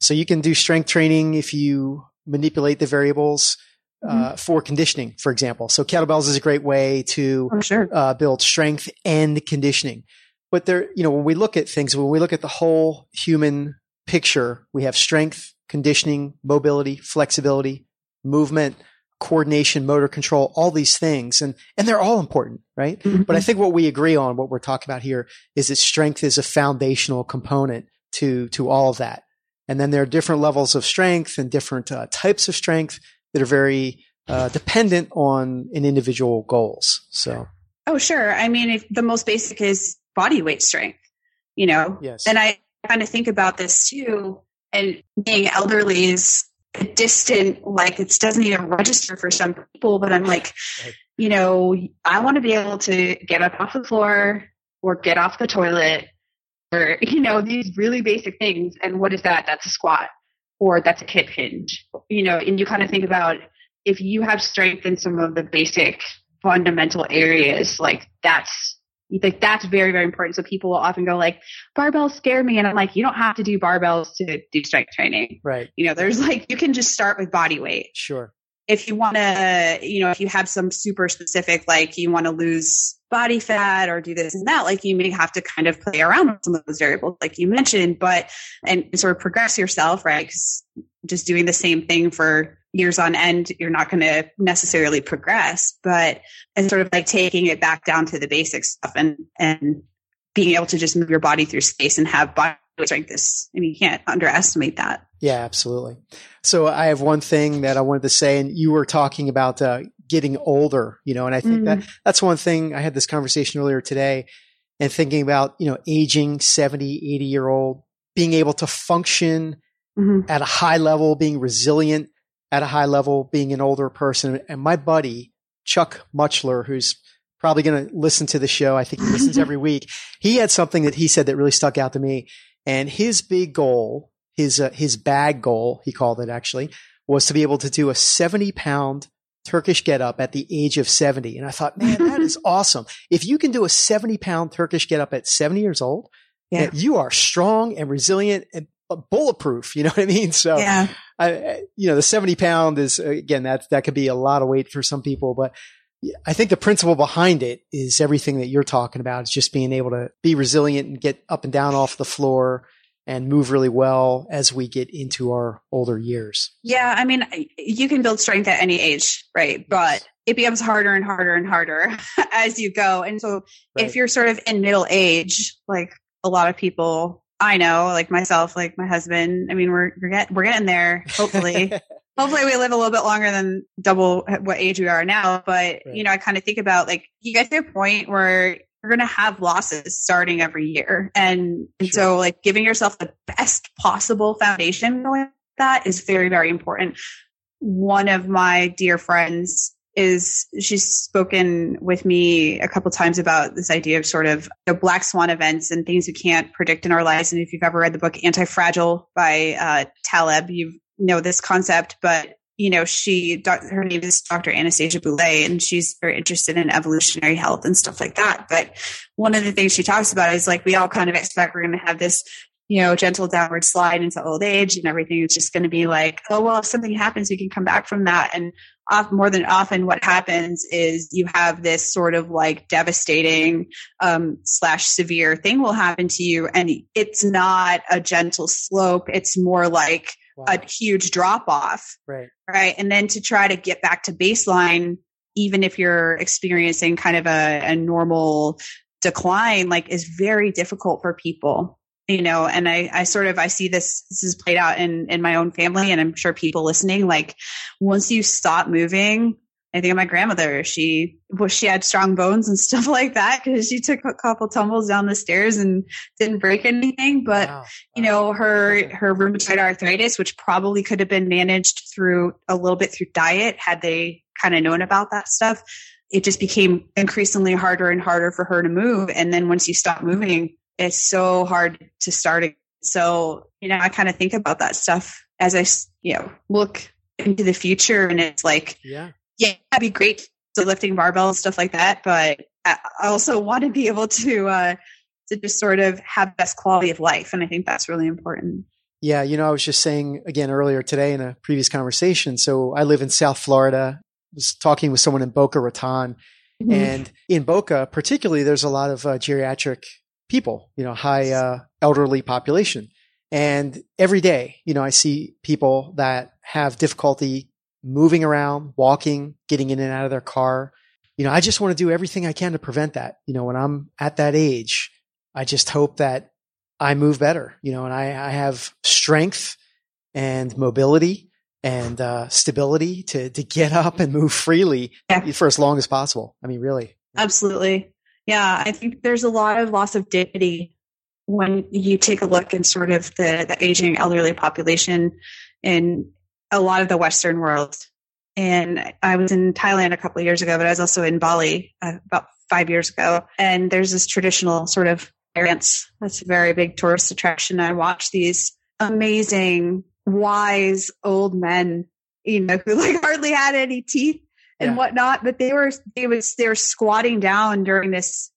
Speaker 1: so you can do strength training if you manipulate the variables. Uh, mm-hmm. for conditioning, for example. So kettlebells is a great way to
Speaker 2: oh, sure.
Speaker 1: uh, build strength and conditioning. But there, you know, when we look at things, when we look at the whole human picture, we have strength, conditioning, mobility, flexibility, movement, coordination, motor control, all these things. And, and they're all important, right? Mm-hmm. But I think what we agree on, what we're talking about here is that strength is a foundational component to, to all of that. And then there are different levels of strength and different uh, types of strength that are very uh, dependent on an individual goals. So.
Speaker 2: Oh, sure. I mean, if the most basic is body weight strength, you know?
Speaker 1: Yes.
Speaker 2: And I kind of think about this too. And being elderly is distant, like it doesn't even register for some people, but I'm like, right. you know, I want to be able to get up off the floor or get off the toilet or, *laughs* you know, these really basic things. And what is that? That's a squat or that's a hip hinge, you know, and you kind of think about if you have strength in some of the basic fundamental areas, like that's like that's very very important. So people will often go like barbells scare me and i'm like you don't have to do barbells to do strength training.
Speaker 1: Right.
Speaker 2: You know there's like you can just start with body weight.
Speaker 1: Sure.
Speaker 2: If you want to you know if you have some super specific like you want to lose body fat or do this and that like you may have to kind of play around with some of those variables like you mentioned but and sort of progress yourself right? Just doing the same thing for years on end, you're not going to necessarily progress. But it's sort of like taking it back down to the basic stuff and, and being able to just move your body through space and have body strength is, I mean, you can't underestimate that.
Speaker 1: Yeah, absolutely. So I have one thing that I wanted to say, and you were talking about uh, getting older, you know, and I think
Speaker 2: Mm.
Speaker 1: that that's one thing I had this conversation earlier today and thinking about, you know, aging 70, 80 year old, being able to function
Speaker 2: Mhm.
Speaker 1: at a high level, being resilient at a high level, being an older person. And my buddy, Chuck Muchler, who's probably going to listen to the show. I think he listens every *laughs* week. He had something that he said that really stuck out to me. And his big goal, his, uh, his bag goal, he called it actually, was to be able to do a 70 pound Turkish get up at the age of 70. And I thought, man, that is *laughs* awesome. If you can do a 70 pound Turkish get up at 70 years old,
Speaker 2: Yeah.
Speaker 1: you are strong and resilient and bulletproof. You know what I mean? So,
Speaker 2: Yeah.
Speaker 1: I, you know, the 70 pound is again, that, that could be a lot of weight for some people, but I think the principle behind it is everything that you're talking about. is just being able to be resilient and get up and down off the floor and move really well as we get into our older years.
Speaker 2: Yeah, I mean, you can build strength at any age, right? But it becomes harder and harder and harder *laughs* as you go. And so
Speaker 1: Right.
Speaker 2: if you're sort of in middle age, like a lot of people I know, like myself, like my husband, I mean, we're we're, get, we're getting there. Hopefully, *laughs* hopefully we live a little bit longer than double what age we are now. But
Speaker 1: Right.
Speaker 2: you know, I kind of think about like you get to a point where you're going to have losses starting every year, and, and
Speaker 1: Sure.
Speaker 2: so like giving yourself the best possible foundation going with that is very very important. One of my dear friends is she's spoken with me a couple times about this idea of sort of you know, black swan events and things we can't predict in our lives. And if you've ever read the book Anti-Fragile by uh, Taleb, you know this concept. But you know, she her name is Dr. Anastasia Boulais, and she's very interested in evolutionary health and stuff like that. But one of the things she talks about is like we all kind of expect we're going to have this you know, gentle downward slide into old age and everything is just going to be like, oh, well, if something happens, we can come back from that. And off, more than often, what happens is you have this sort of like devastating um, slash severe thing will happen to you. And it's not a gentle slope. It's more like
Speaker 1: Wow.
Speaker 2: a huge drop off
Speaker 1: right.
Speaker 2: right? And then to try to get back to baseline, even if you're experiencing kind of a, a normal decline, like is very difficult for people, you know. And I, I sort of I see this this is played out in in my own family, and I'm sure people listening, like once you stop moving. I think of my grandmother. She well, she had strong bones and *laughs* stuff like that because she took a couple tumbles down the stairs and didn't break anything. But
Speaker 1: Wow.
Speaker 2: you know her her rheumatoid arthritis which probably could have been managed through a little bit through diet had they kind of known about that stuff it just became increasingly harder and harder for her to move and then once you stop moving it's so hard to start again. so you know i kind of think about that stuff as I, you know look into the future and it's like
Speaker 1: yeah.
Speaker 2: yeah it'd be great to lifting barbell and stuff like that but i I also want to be able to uh to just sort of have best quality of life and i think that's really important
Speaker 1: Yeah, you know, I was just saying again earlier today in a previous conversation. So I live in South Florida. Was talking with someone in Boca Raton,
Speaker 2: Mm-hmm.
Speaker 1: and in Boca, particularly, there's a lot of uh, geriatric people. You know, high uh, elderly population, and every day, you know, I see people that have difficulty moving around, walking, getting in and out of their car. You know, I just want to do everything I can to prevent that. You know, when I'm at that age, I just hope that I move better, you know, and I, I have strength and mobility and uh, stability to to get *laughs* up and move freely
Speaker 2: Yeah.
Speaker 1: for as long as possible. I mean, really.
Speaker 2: Absolutely. Yeah, I think there's a lot of loss of dignity when you take a look in sort of the, the aging elderly population in a lot of the Western world. And I was in Thailand a couple of years ago, but I was also in Bali uh, about five years ago. And there's this traditional sort of dance that's a very big tourist attraction. I watch these amazing, wise old men, you know, who like hardly had any teeth and
Speaker 1: Yeah.
Speaker 2: whatnot, but they were they was they were squatting down during this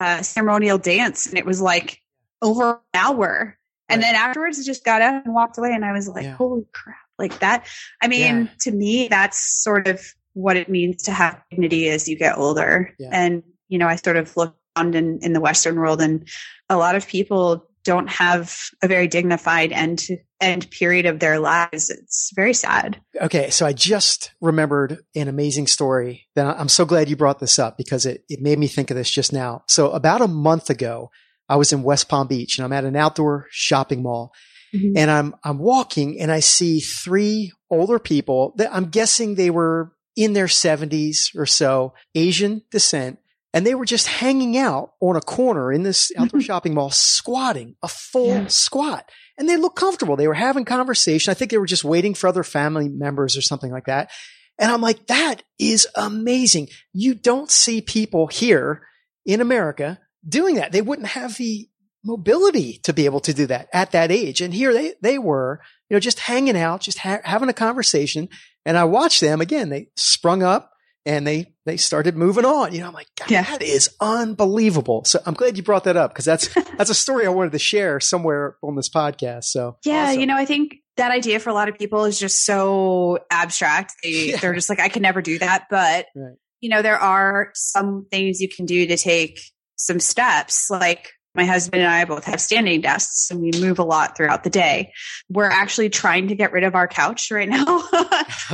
Speaker 2: uh, ceremonial dance, and it was like over an hour. And
Speaker 1: Right.
Speaker 2: then afterwards, it just got up and walked away, and I was like,
Speaker 1: Yeah.
Speaker 2: "Holy crap!" Like that. I mean,
Speaker 1: Yeah.
Speaker 2: to me, that's sort of what it means to have dignity as you get older. And you know, I sort of look around in in the Western world, and a lot of people don't have a very dignified end end period of their lives. It's very sad.
Speaker 1: Okay, so I just remembered an amazing story that I'm so glad you brought this up because it, it made me think of this just now. So about a month ago, I was in West Palm Beach and I'm at an outdoor shopping mall mm-hmm. and I'm I'm walking and I see three older people that I'm guessing they were in their 70s or so, Asian descent, and they were just hanging out on a corner in this *laughs* outdoor shopping mall, squatting, a full yeah. squat. And they looked comfortable. They were having conversation. I think they were just waiting for other family members or something like that. And I'm like, that is amazing. You don't see people here in America doing that. They wouldn't have the mobility to be able to do that at that age. And here they, they were, you know, just hanging out, just ha- having a conversation. And I watched them again. They sprung up and they, they started moving on. You know, I'm like, God, yeah. that is unbelievable. So I'm glad you brought that up because that's, *laughs* that's a story I wanted to share somewhere on this podcast. So
Speaker 2: yeah, awesome. you know, I think that idea for a lot of people is just so abstract. They, *laughs* yeah. They're just like, I could never do that. But, right. you know, there are some things you can do to take some steps like my husband and I both have standing desks and we move a lot throughout the day. We're actually trying to get rid of our couch right now. *laughs*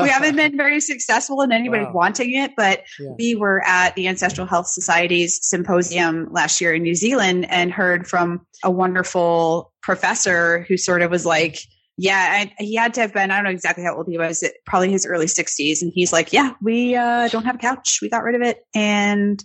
Speaker 2: we haven't been very successful in anybody wow. wanting it, but yeah. we were at the Ancestral Health Society's symposium last year in New Zealand and heard from a wonderful professor who sort of was like, yeah, I, he had to have been, I don't know exactly how old he was, probably his early 60s. And he's like, yeah, we uh, don't have a couch. We got rid of it. And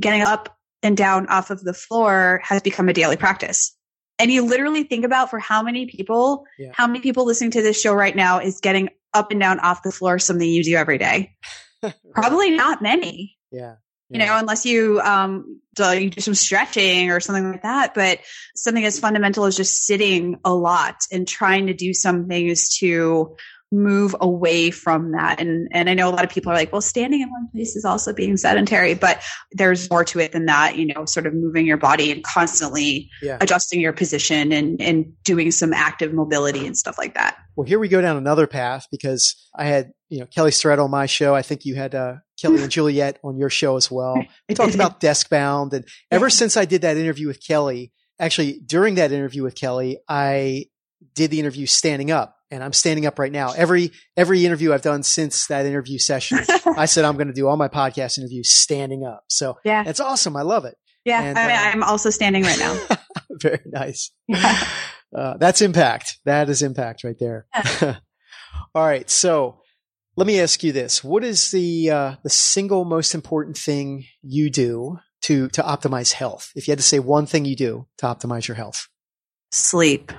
Speaker 2: getting up and down off of the floor has become a daily practice. And you literally think about for how many people, yeah. how many people listening to this show right now is getting up and down off the floor something you do every day? *laughs* Probably not many.
Speaker 1: Yeah.
Speaker 2: You know, unless you um do, you do some stretching or something like that, but something as fundamental as just sitting a lot and trying to do some things to move away from that. And, and I know a lot of people are like, well, standing in one place is also being sedentary, but there's more to it than that, you know, sort of moving your body and constantly yeah. adjusting your position and, and doing some active mobility and stuff like that.
Speaker 1: Well, here we go down another path because I had, you know, Kelly Starrett on my show. I think you had, uh, Kelly and *laughs* Juliet on your show as well. We talked about desk bound. And ever yeah. since I did that interview with Kelly, actually during that interview with Kelly, I did the interview standing up and I'm standing up right now. Every every interview I've done since that interview session, *laughs* I said I'm going to do all my podcast interviews standing up. So yeah, it's awesome. I love it.
Speaker 2: Yeah, and, I uh, also standing right now. *laughs*
Speaker 1: very nice. Yeah. *laughs* Uh, that's impact. That is impact right there. Yeah. all right, so let me ask you this: What is the uh, the single most important thing you do to to optimize health? If you had to say one thing you do to optimize your health,
Speaker 2: sleep.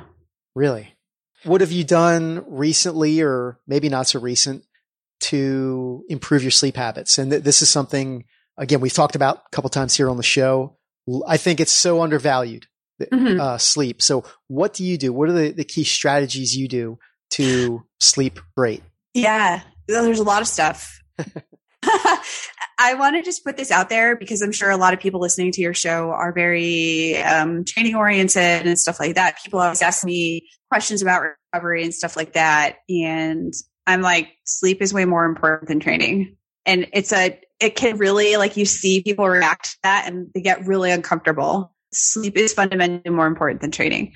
Speaker 1: Really? What have you done recently or maybe not so recent to improve your sleep habits? And th- this is something, again, we've talked about a couple times here on the show. I think it's so undervalued, mm-hmm. uh, sleep. So what do you do? What are the, the key strategies you do to *sighs* sleep great?
Speaker 2: Yeah, there's a lot of stuff. *laughs* *laughs* I want to just put this out there because I'm sure a lot of people listening to your show are very um, training oriented and stuff like that. People always ask me questions about recovery and stuff like that. And I'm like, sleep is way more important than training. And it's a, it can really, like, you see people react to that and they get really uncomfortable. Sleep is fundamentally more important than training.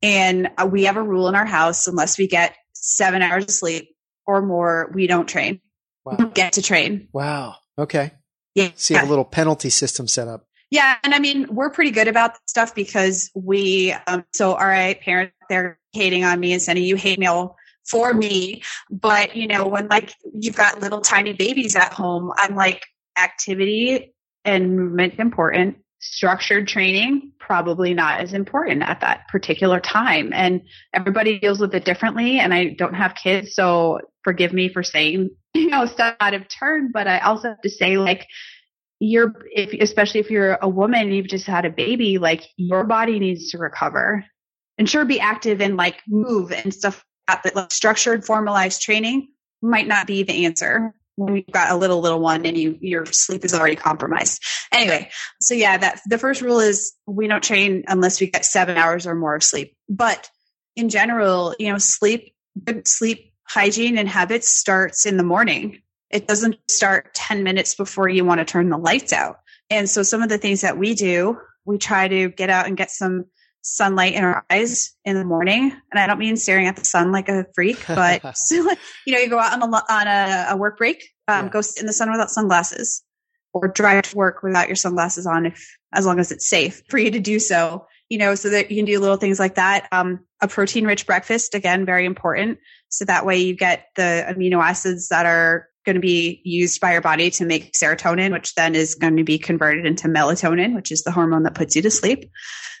Speaker 2: And we have a rule in our house unless we get seven hours of sleep or more, we don't train. Wow. We don't get to train.
Speaker 1: Wow. Okay.
Speaker 2: Yeah.
Speaker 1: So you have a little penalty system set up.
Speaker 2: Yeah. And I mean, we're pretty good about stuff because we, um, so all right, parents, they're hating on me and sending you hate mail for me. But, you know, when like you've got little tiny babies at home, I'm like, activity and movement important. Structured training, probably not as important at that particular time. And everybody deals with it differently. And I don't have kids, so forgive me for saying, *laughs* you know, stuff out of turn. But I also have to say, like, you're if especially if you're a woman and you've just had a baby like your body needs to recover and sure be active and like move and stuff like that like structured formalized training might not be the answer when you've got a little little one and you your sleep is already compromised anyway so yeah that the first rule is we don't train unless we get seven hours or more of sleep but in general you know sleep good sleep hygiene and habits starts in the morning it doesn't start 10 minutes before you want to turn the lights out. And so some of the things that we do, we try to get out and get some sunlight in our eyes in the morning. And I don't mean staring at the sun like a freak, *laughs* but you know, you go out on a, on a, a work break, um, yeah. go in the sun without sunglasses or drive to work without your sunglasses on if, as long as it's safe for you to do so, you know, so that you can do little things like that. Um, a protein rich breakfast, again, very important. So that way you get the amino acids that are going to be used by your body to make serotonin, which then is going to be converted into melatonin, which is the hormone that puts you to sleep.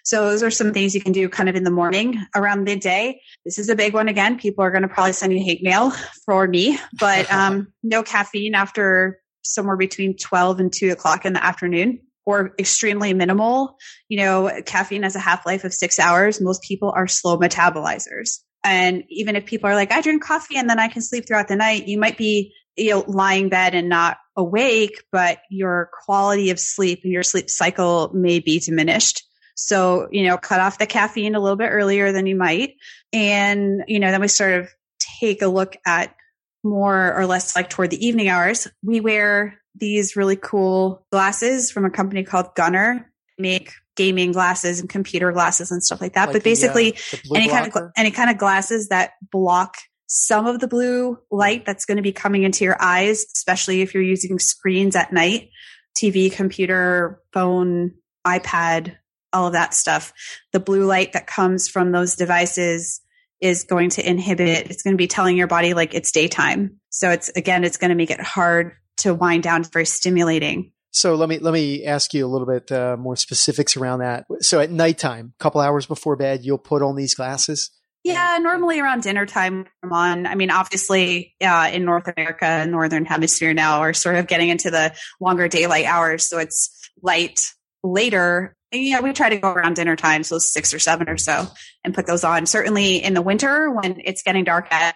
Speaker 2: So those are some things you can do kind of in the morning around midday. This is a big one again. People are going to probably send you hate mail for me, but *laughs* um, no caffeine after somewhere between 12 and 2 o'clock in the afternoon or extremely minimal. You know, caffeine has a half life of six hours. Most people are slow metabolizers. And even if people are like, I drink coffee and then I can sleep throughout the night, you might be, you know, lying bed and not awake, but your quality of sleep and your sleep cycle may be diminished. So, you know, cut off the caffeine a little bit earlier than you might. And, you know, then we sort of take a look at more or less like toward the evening hours. We wear these really cool glasses from a company called Gunnar, make gaming glasses and computer glasses and stuff like that. Like but basically, the, uh, any blocker? kind of any kind of glasses that block some of the blue light that's going to be coming into your eyes, especially if you're using screens at night, TV, computer, phone, iPad, all of that stuff. The blue light that comes from those devices is going to inhibit, it's going to be telling your body like it's daytime. So it's again, it's going to make it hard to wind down. Very stimulating.
Speaker 1: So let me let me ask you a little bit uh, more specifics around that. So at nighttime, a couple hours before bed, you'll put on these glasses.
Speaker 2: Yeah, normally around dinner time. I'm on. I mean, obviously, uh, in North America, Northern Hemisphere now, are sort of getting into the longer daylight hours, so it's light later. Yeah, we try to go around dinner time, so six or seven or so, and put those on. Certainly in the winter when it's getting dark at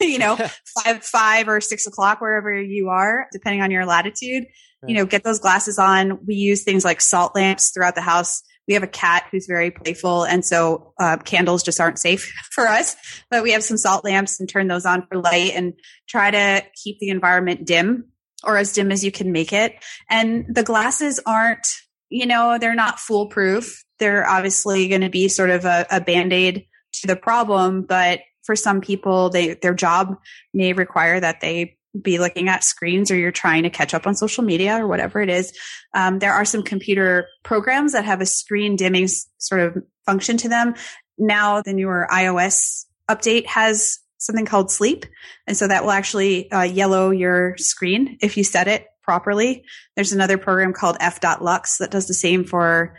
Speaker 2: *laughs* you know five five or six o'clock wherever you are, depending on your latitude you know, get those glasses on. We use things like salt lamps throughout the house. We have a cat who's very playful, and so uh, candles just aren't safe *laughs* for us. But we have some salt lamps and turn those on for light and try to keep the environment dim or as dim as you can make it. And the glasses aren't, you know, they're not foolproof. They're obviously going to be sort of a, a band aid to the problem, but for some people, they their job may require that they be looking at screens or you're trying to catch up on social media or whatever it is. Um, there are some computer programs that have a screen dimming sort of function to them. Now the newer iOS update has something called sleep. And so that will actually uh, yellow your screen if you set it properly. There's another program called f.lux that does the same for,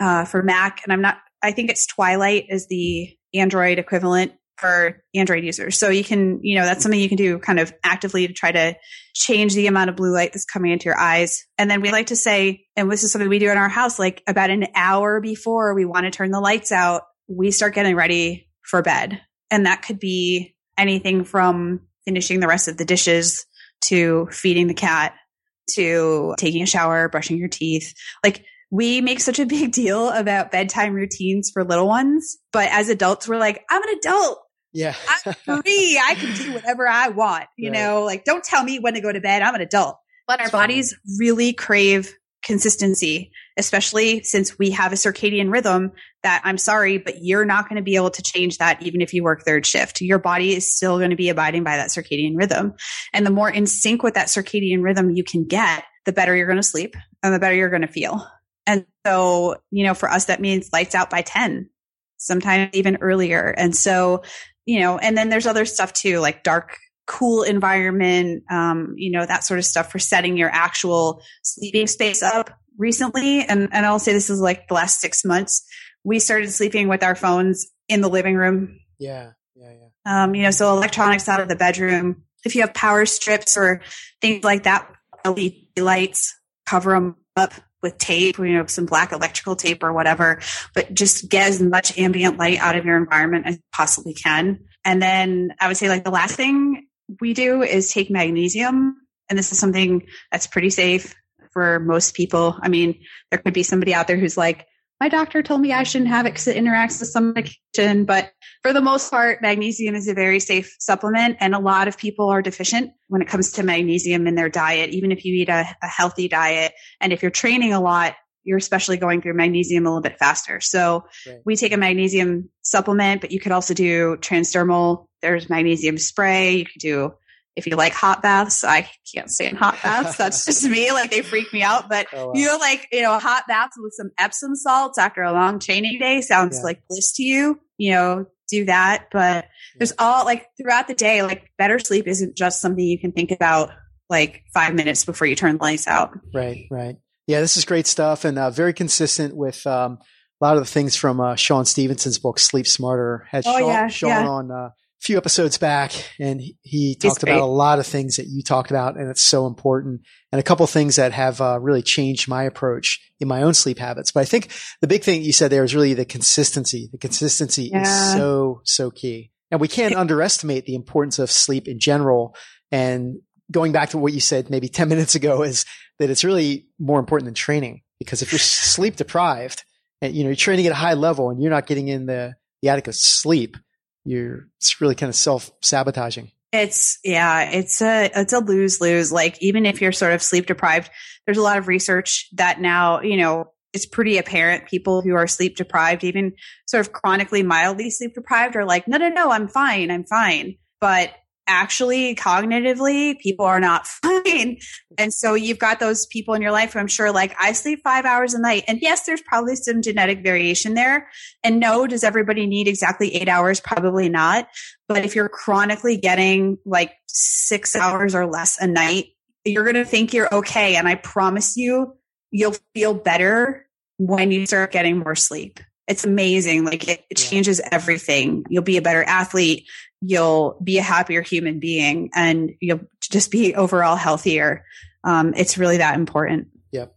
Speaker 2: uh, for Mac. And I'm not, I think it's Twilight is the Android equivalent for Android users. So you can, you know, that's something you can do kind of actively to try to change the amount of blue light that's coming into your eyes. And then we like to say, and this is something we do in our house, like about an hour before we want to turn the lights out, we start getting ready for bed. And that could be anything from finishing the rest of the dishes to feeding the cat to taking a shower, brushing your teeth. Like we make such a big *laughs* deal about bedtime routines for little ones, but as adults, we're like, I'm an adult.
Speaker 1: Yeah.
Speaker 2: I'm free. *laughs* I can do whatever I want. You right. know, like don't tell me when to go to bed. I'm an adult. But our bodies really crave consistency, especially since we have a circadian rhythm that I'm sorry, but you're not going to be able to change that even if you work third shift. Your body is still going to be abiding by that circadian rhythm. And the more in sync with that circadian rhythm you can get, the better you're going to sleep and the better you're going to feel. And so, you know, for us, that means lights out by 10, sometimes even earlier. And so, you know, and then there's other stuff too, like dark, cool environment, um, you know, that sort of stuff for setting your actual sleeping space up recently. And, and I'll say this is like the last six months. We started sleeping with our phones in the living room.
Speaker 1: Yeah. Yeah. Yeah.
Speaker 2: Um, you know, so electronics out of the bedroom. If you have power strips or things like that, LED lights, cover them up with tape, you know, some black electrical tape or whatever, but just get as much ambient light out of your environment as possibly can. And then I would say like the last thing we do is take magnesium. And this is something that's pretty safe for most people. I mean, there could be somebody out there who's like, my doctor told me I shouldn't have it because it interacts with some medication. But for the most part, magnesium is a very safe supplement. And a lot of people are deficient when it comes to magnesium in their diet, even if you eat a, a healthy diet. And if you're training a lot, you're especially going through magnesium a little bit faster. So right. we take a magnesium supplement, but you could also do transdermal. There's magnesium spray. You could do if you like hot baths, I can't stand hot baths. That's *laughs* just me. Like they freak me out. But oh, wow. you know, like, you know, hot baths with some Epsom salts after a long training day sounds yeah. like bliss to you. You know, do that. But there's all like throughout the day, like better sleep isn't just something you can think about like five minutes before you turn the lights out.
Speaker 1: Right, right. Yeah, this is great stuff and uh, very consistent with um, a lot of the things from uh, Shawn Stevenson's book Sleep Smarter. Had
Speaker 2: oh,
Speaker 1: Shawn,
Speaker 2: yeah,
Speaker 1: Shawn
Speaker 2: yeah.
Speaker 1: on uh, few episodes back, and he, talked about a lot of things that you talked about, and it's so important. And a couple things that have uh, really changed my approach in my own sleep habits. But I think the big thing you said there is really the consistency. The consistency
Speaker 2: Yeah.
Speaker 1: is so so key, and we can't underestimate the importance of sleep in general. And going back to what you said maybe *laughs* 10 minutes ago is that it's really more important than training because if you're sleep deprived and you know you're training at a high level and you're not getting in the, the adequate sleep you're it's really kind of self sabotaging
Speaker 2: It's yeah, it's a it's a lose lose. Like even if you're sort of sleep deprived, there's a lot of research that now you know it's pretty apparent people who are sleep deprived, even sort of chronically mildly sleep deprived, are like, no, no, no, I'm fine, I'm fine. But actually, cognitively, people are not *laughs* fine. And so you've got those people in your life who I'm sure, like, I sleep five hours a night. And yes, there's probably some genetic variation there. And no, does everybody need exactly eight hours? Probably not. But if you're chronically getting like six hours or less a night, you're going to think you're okay. And I promise you, you'll feel better when you start getting more sleep. It's amazing. Like it, it changes everything. You'll be a better athlete. You'll be a happier human being and you'll just be overall healthier. Um, it's really that important. Yep.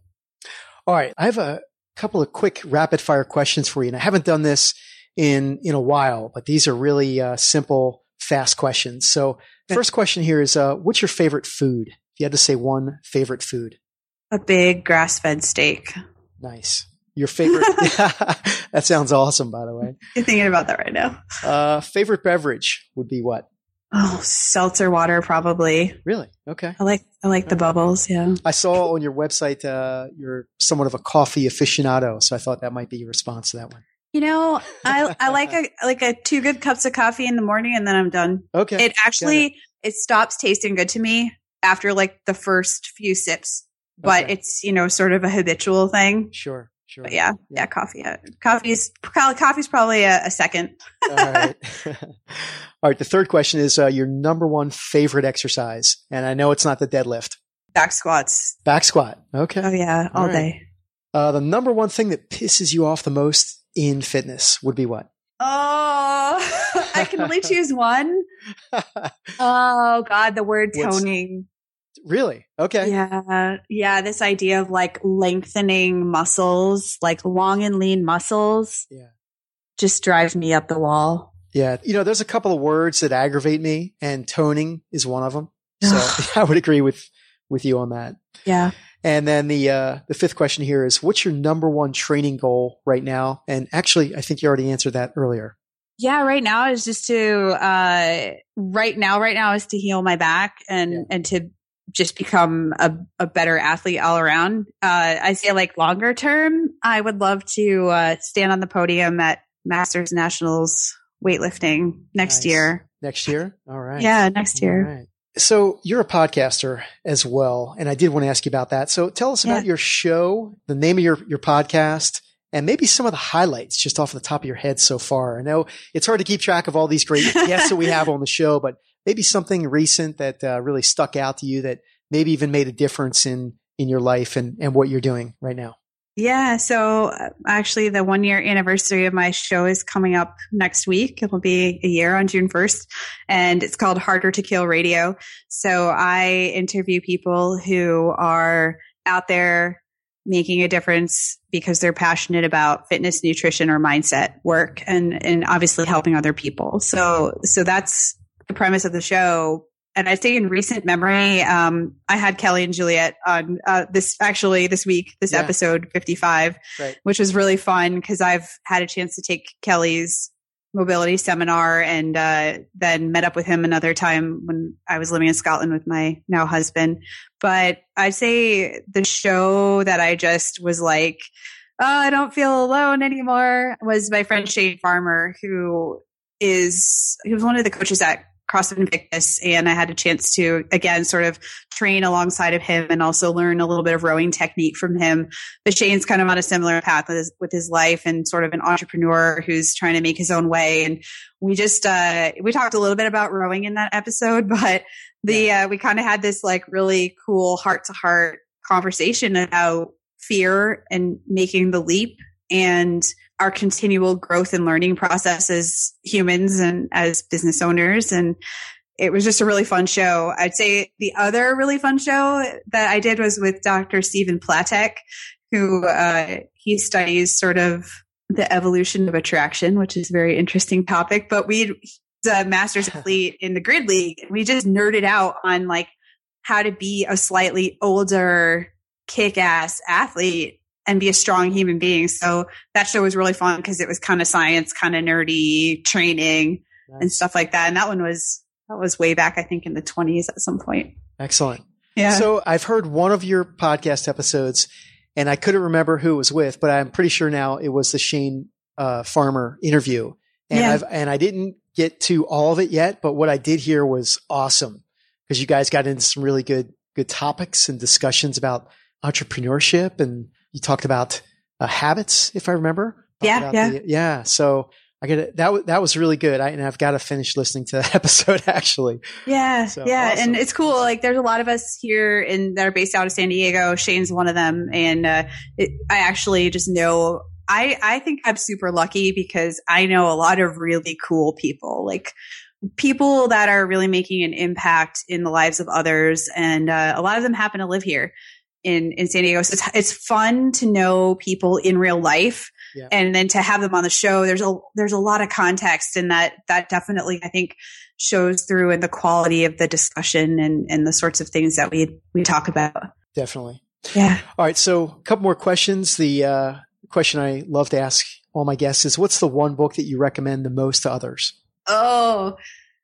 Speaker 1: All right i have a couple of quick rapid fire questions for you and i haven't done this in in a while but these are really uh, simple fast questions so first question here is uh, what's your favorite food if you had to say one favorite food
Speaker 2: A big grass fed steak.
Speaker 1: nice your favorite *laughs* *laughs* that sounds awesome by the way
Speaker 2: You're thinking about that right now.
Speaker 1: uh, favorite beverage would be what
Speaker 2: Oh, seltzer water, probably.
Speaker 1: really okay
Speaker 2: I like, I like the bubbles. Yeah.
Speaker 1: I saw on your website uh, you're somewhat of a coffee aficionado, so I thought that might be your response to that one.
Speaker 2: You know, I I like a like a two good cups of coffee in the morning and then I'm done.
Speaker 1: Okay.
Speaker 2: It actually it stops tasting good to me after like the first few sips. But
Speaker 1: Okay.
Speaker 2: it's, you know, sort of a habitual thing.
Speaker 1: sure, sure.
Speaker 2: But yeah, yeah, coffee. Uh, coffee's coffee's probably a, a second.
Speaker 1: All right. *laughs* All right. The third question is uh, your number one favorite exercise, and I know it's not the deadlift,
Speaker 2: Back squats.
Speaker 1: back squat. Okay.
Speaker 2: Oh yeah, all
Speaker 1: All right.
Speaker 2: day.
Speaker 1: Uh, the number one thing that pisses you off the most in fitness would be what?
Speaker 2: Oh, *laughs* I can only choose one. *laughs* Oh God, the word toning.
Speaker 1: Really? Okay.
Speaker 2: Yeah. Yeah. This idea of like lengthening muscles, like long and lean muscles
Speaker 1: Yeah.
Speaker 2: just drives me up the wall.
Speaker 1: Yeah. You know, there's a couple of words that aggravate me, and toning is one of them. So *sighs* *laughs* I would agree with with you on that.
Speaker 2: Yeah.
Speaker 1: And then the uh, the fifth question here is, what's your number one training goal right now? And actually, I think you already answered that earlier.
Speaker 2: Yeah. Right now is just to, uh, right now, right now is to heal my back and,
Speaker 1: Yeah.
Speaker 2: and to just become a, a better athlete all around. Uh, I say like longer term, I would love to, uh, stand on the podium at Masters Nationals weightlifting next
Speaker 1: Nice.
Speaker 2: year.
Speaker 1: Next year, all right.
Speaker 2: Yeah. Next year.
Speaker 1: All right. So you're a podcaster as well, and I did want to ask you about that. So tell us about
Speaker 2: Yeah.
Speaker 1: your show, the name of your your podcast, and maybe some of the highlights just off the top of your head so far. I know it's hard to keep track of all these great *laughs* guests that we have on the show, but maybe something recent that uh, really stuck out to you that maybe even made a difference in in your life and and what you're doing right now.
Speaker 2: Yeah. So uh, actually, the one year anniversary of my show is coming up next week. It'll be a year on June 1st, and it's called Harder to Kill Radio. So I interview people who are out there making a difference because they're passionate about fitness, nutrition, or mindset work and, and obviously helping other people. So, so that's the premise of the show. And I say in recent memory, um, I had Kelly and Juliet on uh, this actually this week, this
Speaker 1: Yeah.
Speaker 2: episode 55,
Speaker 1: Right.
Speaker 2: which was really fun because I've had a chance to take Kelly's mobility seminar and uh, then met up with him another time when I was living in Scotland with my now husband. But I'd say the show that I just was like, oh, I don't feel alone anymore was my friend Shane Farmer, who is he was one of the coaches at CrossFit Invictus, and I had a chance to again sort of train alongside of him and also learn a little bit of rowing technique from him. But Shane's kind of on a similar path with his, with his life and sort of an entrepreneur who's trying to make his own way. And we just uh, we talked a little bit about rowing in that episode, *laughs* but the uh, we kind of had this like really cool heart to heart conversation about fear and making the leap and our continual growth and learning process as humans and as business owners. And it was just a really fun show. I'd say the other really fun show that I did was with Dr. Steven Platek, who uh, he studies sort of the evolution of attraction, which is a very interesting topic. But we, the masters *laughs* athlete in the grid league, we just nerded out on like how to be a slightly older kick ass athlete and be a strong human being. So that show was really fun because it was kind of science, kind of nerdy training nice. and stuff like that. And that one was, that was way back, I think in the twenties at some point.
Speaker 1: Excellent. Yeah. So I've heard one of your podcast episodes and I couldn't remember who it was with, but I'm pretty sure now it was the Shane uh, Farmer interview. And yeah. I've, and I didn't get to all of it yet, but what I did hear was awesome because you guys got into some really good, good topics and discussions about entrepreneurship and you talked about uh, habits, if I remember.
Speaker 2: Yeah, yeah,
Speaker 1: the, yeah. So I get that. That was really good. I, and I've got to finish listening to that *laughs* episode actually.
Speaker 2: Yeah, so, yeah, awesome. and it's cool. Like, there's a lot of us here in that are based out of San Diego. Shane's one of them, and uh, it, I actually just know. I I think I'm super lucky because I know a lot of really cool people. Like people that are really making an impact in the lives of others, and uh, a lot of them happen to live here in in San Diego. So it's it's fun to know people in real life. Yeah. And then to have them on the show, there's a there's a lot of context, and that that definitely I think shows through in the quality of the discussion and and the sorts of things that we we talk about.
Speaker 1: Definitely.
Speaker 2: Yeah.
Speaker 1: All right. So a couple more questions. The uh, question I love to ask all my guests is, what's the one book that you recommend the most to others?
Speaker 2: Oh,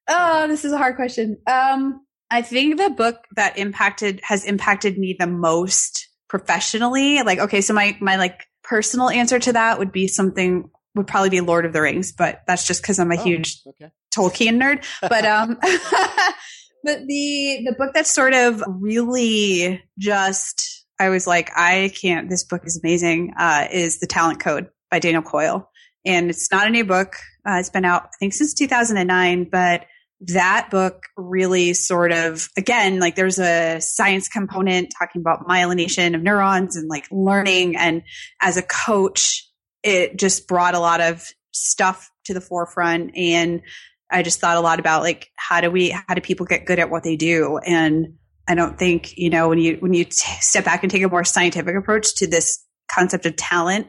Speaker 2: oh, this is a hard question. Um, I think the book that impacted has impacted me the most professionally. Like, okay, so my my like personal answer to that would be something would probably be Lord of the Rings, but that's just because I'm a oh, huge okay. Tolkien nerd. But *laughs* um, *laughs* but the the book that sort of really just I was like, I can't. This book is amazing. Uh, is the Talent Code by Daniel Coyle, and it's not a new book. Uh, it's been out I think since 2009, but that book really sort of again like there's a science component talking about myelination of neurons and like learning. And as a coach it just brought a lot of stuff to the forefront. And i just thought a lot about like how do we how do people get good at what they do? And i don't think you know when you when you t- step back and take a more scientific approach to this concept of talent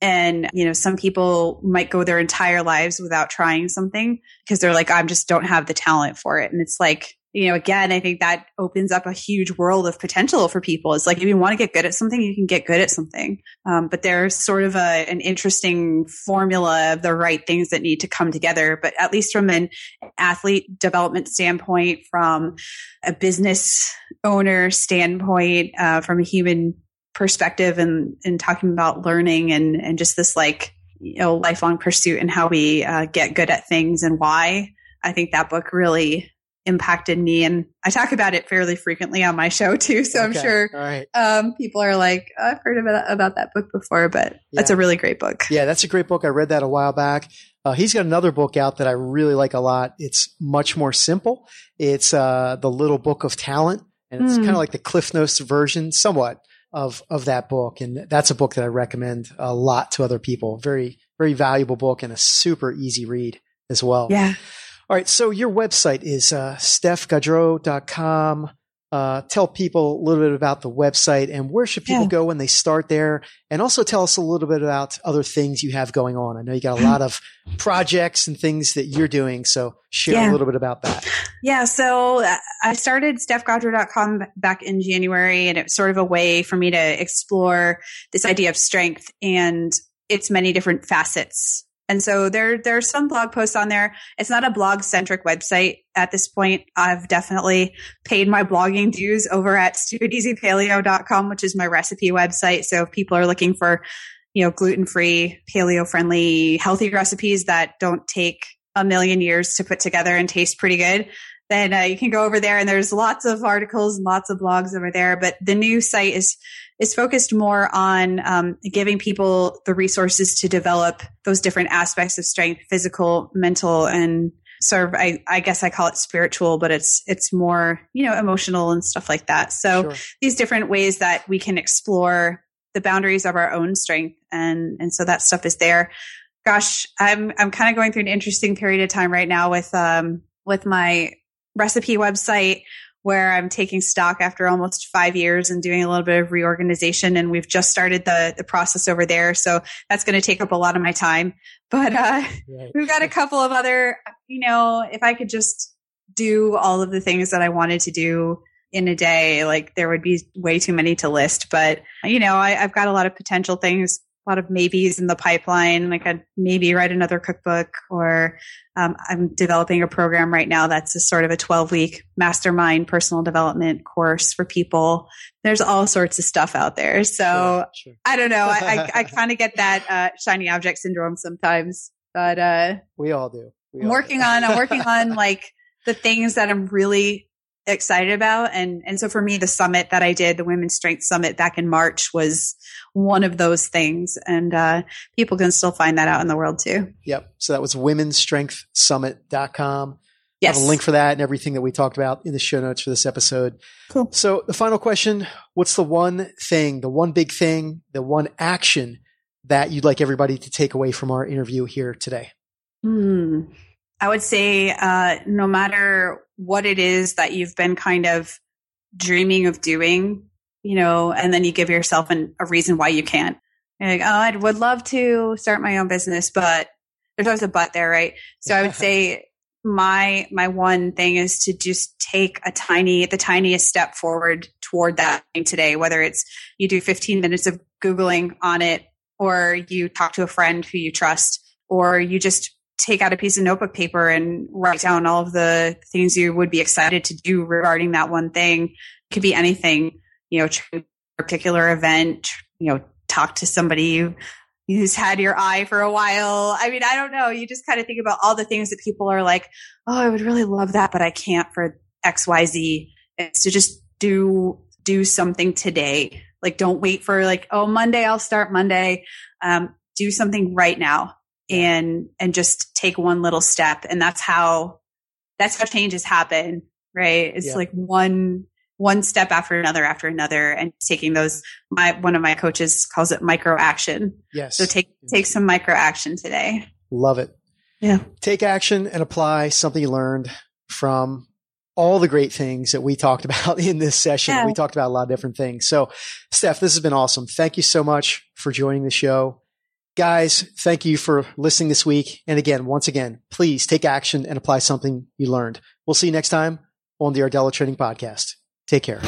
Speaker 2: and, you know, some people might go their entire lives without trying something because they're like, I just don't have the talent for it. And it's like, you know, again, I think that opens up a huge world of potential for people. It's like if you want to get good at something, you can get good at something. Um, but there's sort of a, an interesting formula of the right things that need to come together. But at least from an athlete development standpoint, from a business owner standpoint, uh, from a human perspective and and talking about learning and and just this like you know lifelong pursuit and how we uh, get good at things and why i think that book really impacted me and i talk about it fairly frequently on my show too so okay. i'm sure right. um, people are like oh, i've heard about, about that book before but yeah. that's a really great book
Speaker 1: yeah that's a great book i read that a while back uh, he's got another book out that i really like a lot it's much more simple it's uh, the little book of talent and it's mm. kind of like the cliff notes version somewhat of of that book, and that's a book that I recommend a lot to other people. Very very valuable book and a super easy read as well.
Speaker 2: Yeah.
Speaker 1: All right. So your website is uh, stephgaudreau.com uh, tell people a little bit about the website and where should people yeah. go when they start there and also tell us a little bit about other things you have going on i know you got a lot of *laughs* projects and things that you're doing so share yeah. a little bit about that
Speaker 2: yeah so uh, i started stephgaudreau.com back in january and it's sort of a way for me to explore this idea of strength and its many different facets and so there, there are some blog posts on there. It's not a blog centric website at this point. I've definitely paid my blogging dues over at stupideasypaleo.com, which is my recipe website. So if people are looking for, you know, gluten free, paleo friendly, healthy recipes that don't take a million years to put together and taste pretty good, then uh, you can go over there and there's lots of articles and lots of blogs over there. But the new site is is focused more on um, giving people the resources to develop those different aspects of strength, physical, mental, and sort of I, I guess I call it spiritual, but it's it's more you know emotional and stuff like that. So sure. these different ways that we can explore the boundaries of our own strength, and and so that stuff is there. Gosh, I'm I'm kind of going through an interesting period of time right now with um with my recipe website where I'm taking stock after almost five years and doing a little bit of reorganization. And we've just started the, the process over there. So that's going to take up a lot of my time. But uh, right. we've got a couple of other, you know, if I could just do all of the things that I wanted to do in a day, like there would be way too many to list. But, you know, I, I've got a lot of potential things a lot of maybes in the pipeline. Like I'd maybe write another cookbook or um, I'm developing a program right now that's a sort of a 12 week mastermind personal development course for people. There's all sorts of stuff out there. So sure, sure. I don't know. I, I, I *laughs* kind of get that uh, shiny object syndrome sometimes, but uh,
Speaker 1: we all do. We
Speaker 2: I'm working do. on, I'm working on *laughs* like the things that I'm really excited about. And, and so for me, the summit that I did, the Women's Strength Summit back in March was one of those things. And, uh, people can still find that out in the world too.
Speaker 1: Yep. So that was womensstrengthsummit.com. Yes. I have a link for that and everything that we talked about in the show notes for this episode. Cool. So the final question, what's the one thing, the one big thing, the one action that you'd like everybody to take away from our interview here today?
Speaker 2: Hmm. I would say, uh, no matter what it is that you've been kind of dreaming of doing, you know, and then you give yourself an, a reason why you can't. You're like, oh, I would love to start my own business, but there's always a but there, right? So I would *laughs* say my my one thing is to just take a tiny the tiniest step forward toward that today whether it's you do 15 minutes of googling on it or you talk to a friend who you trust or you just take out a piece of notebook paper and write down all of the things you would be excited to do regarding that one thing. It could be anything, you know, a particular event, you know, talk to somebody you who's had your eye for a while. I mean, I don't know. You just kind of think about all the things that people are like, oh, I would really love that, but I can't for X, Y, Z. It's to just do, do something today. Like, don't wait for like, oh, Monday, I'll start Monday. Um, do something right now and and just take one little step and that's how that's how changes happen right it's yeah. like one one step after another after another and taking those my one of my coaches calls it micro action
Speaker 1: yes
Speaker 2: so take take some micro action today
Speaker 1: love it
Speaker 2: yeah
Speaker 1: take action and apply something you learned from all the great things that we talked *laughs* about in this session. Yeah. We talked about a lot of different things. So, Steph, this has been awesome. Thank you so much for joining the show. Guys, thank you for listening this week. And again, once again, please take action and apply something you learned. We'll see you next time on the Rdella Training Podcast. Take care.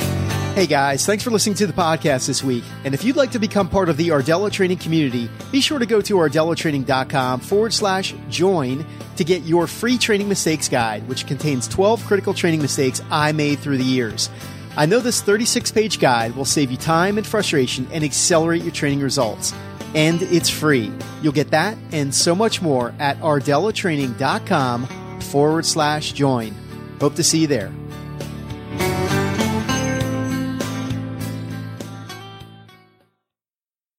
Speaker 1: Hey guys, thanks for listening to the podcast this week. And if you'd like to become part of the Rdella Training community, be sure to go to rdellatraining.com forward slash join to get your free training mistakes guide, which contains 12 critical training mistakes I made through the years. I know this 36 page guide will save you time and frustration and accelerate your training results and it's free. You'll get that and so much more at rdellatraining.com forward slash join. Hope to see you there.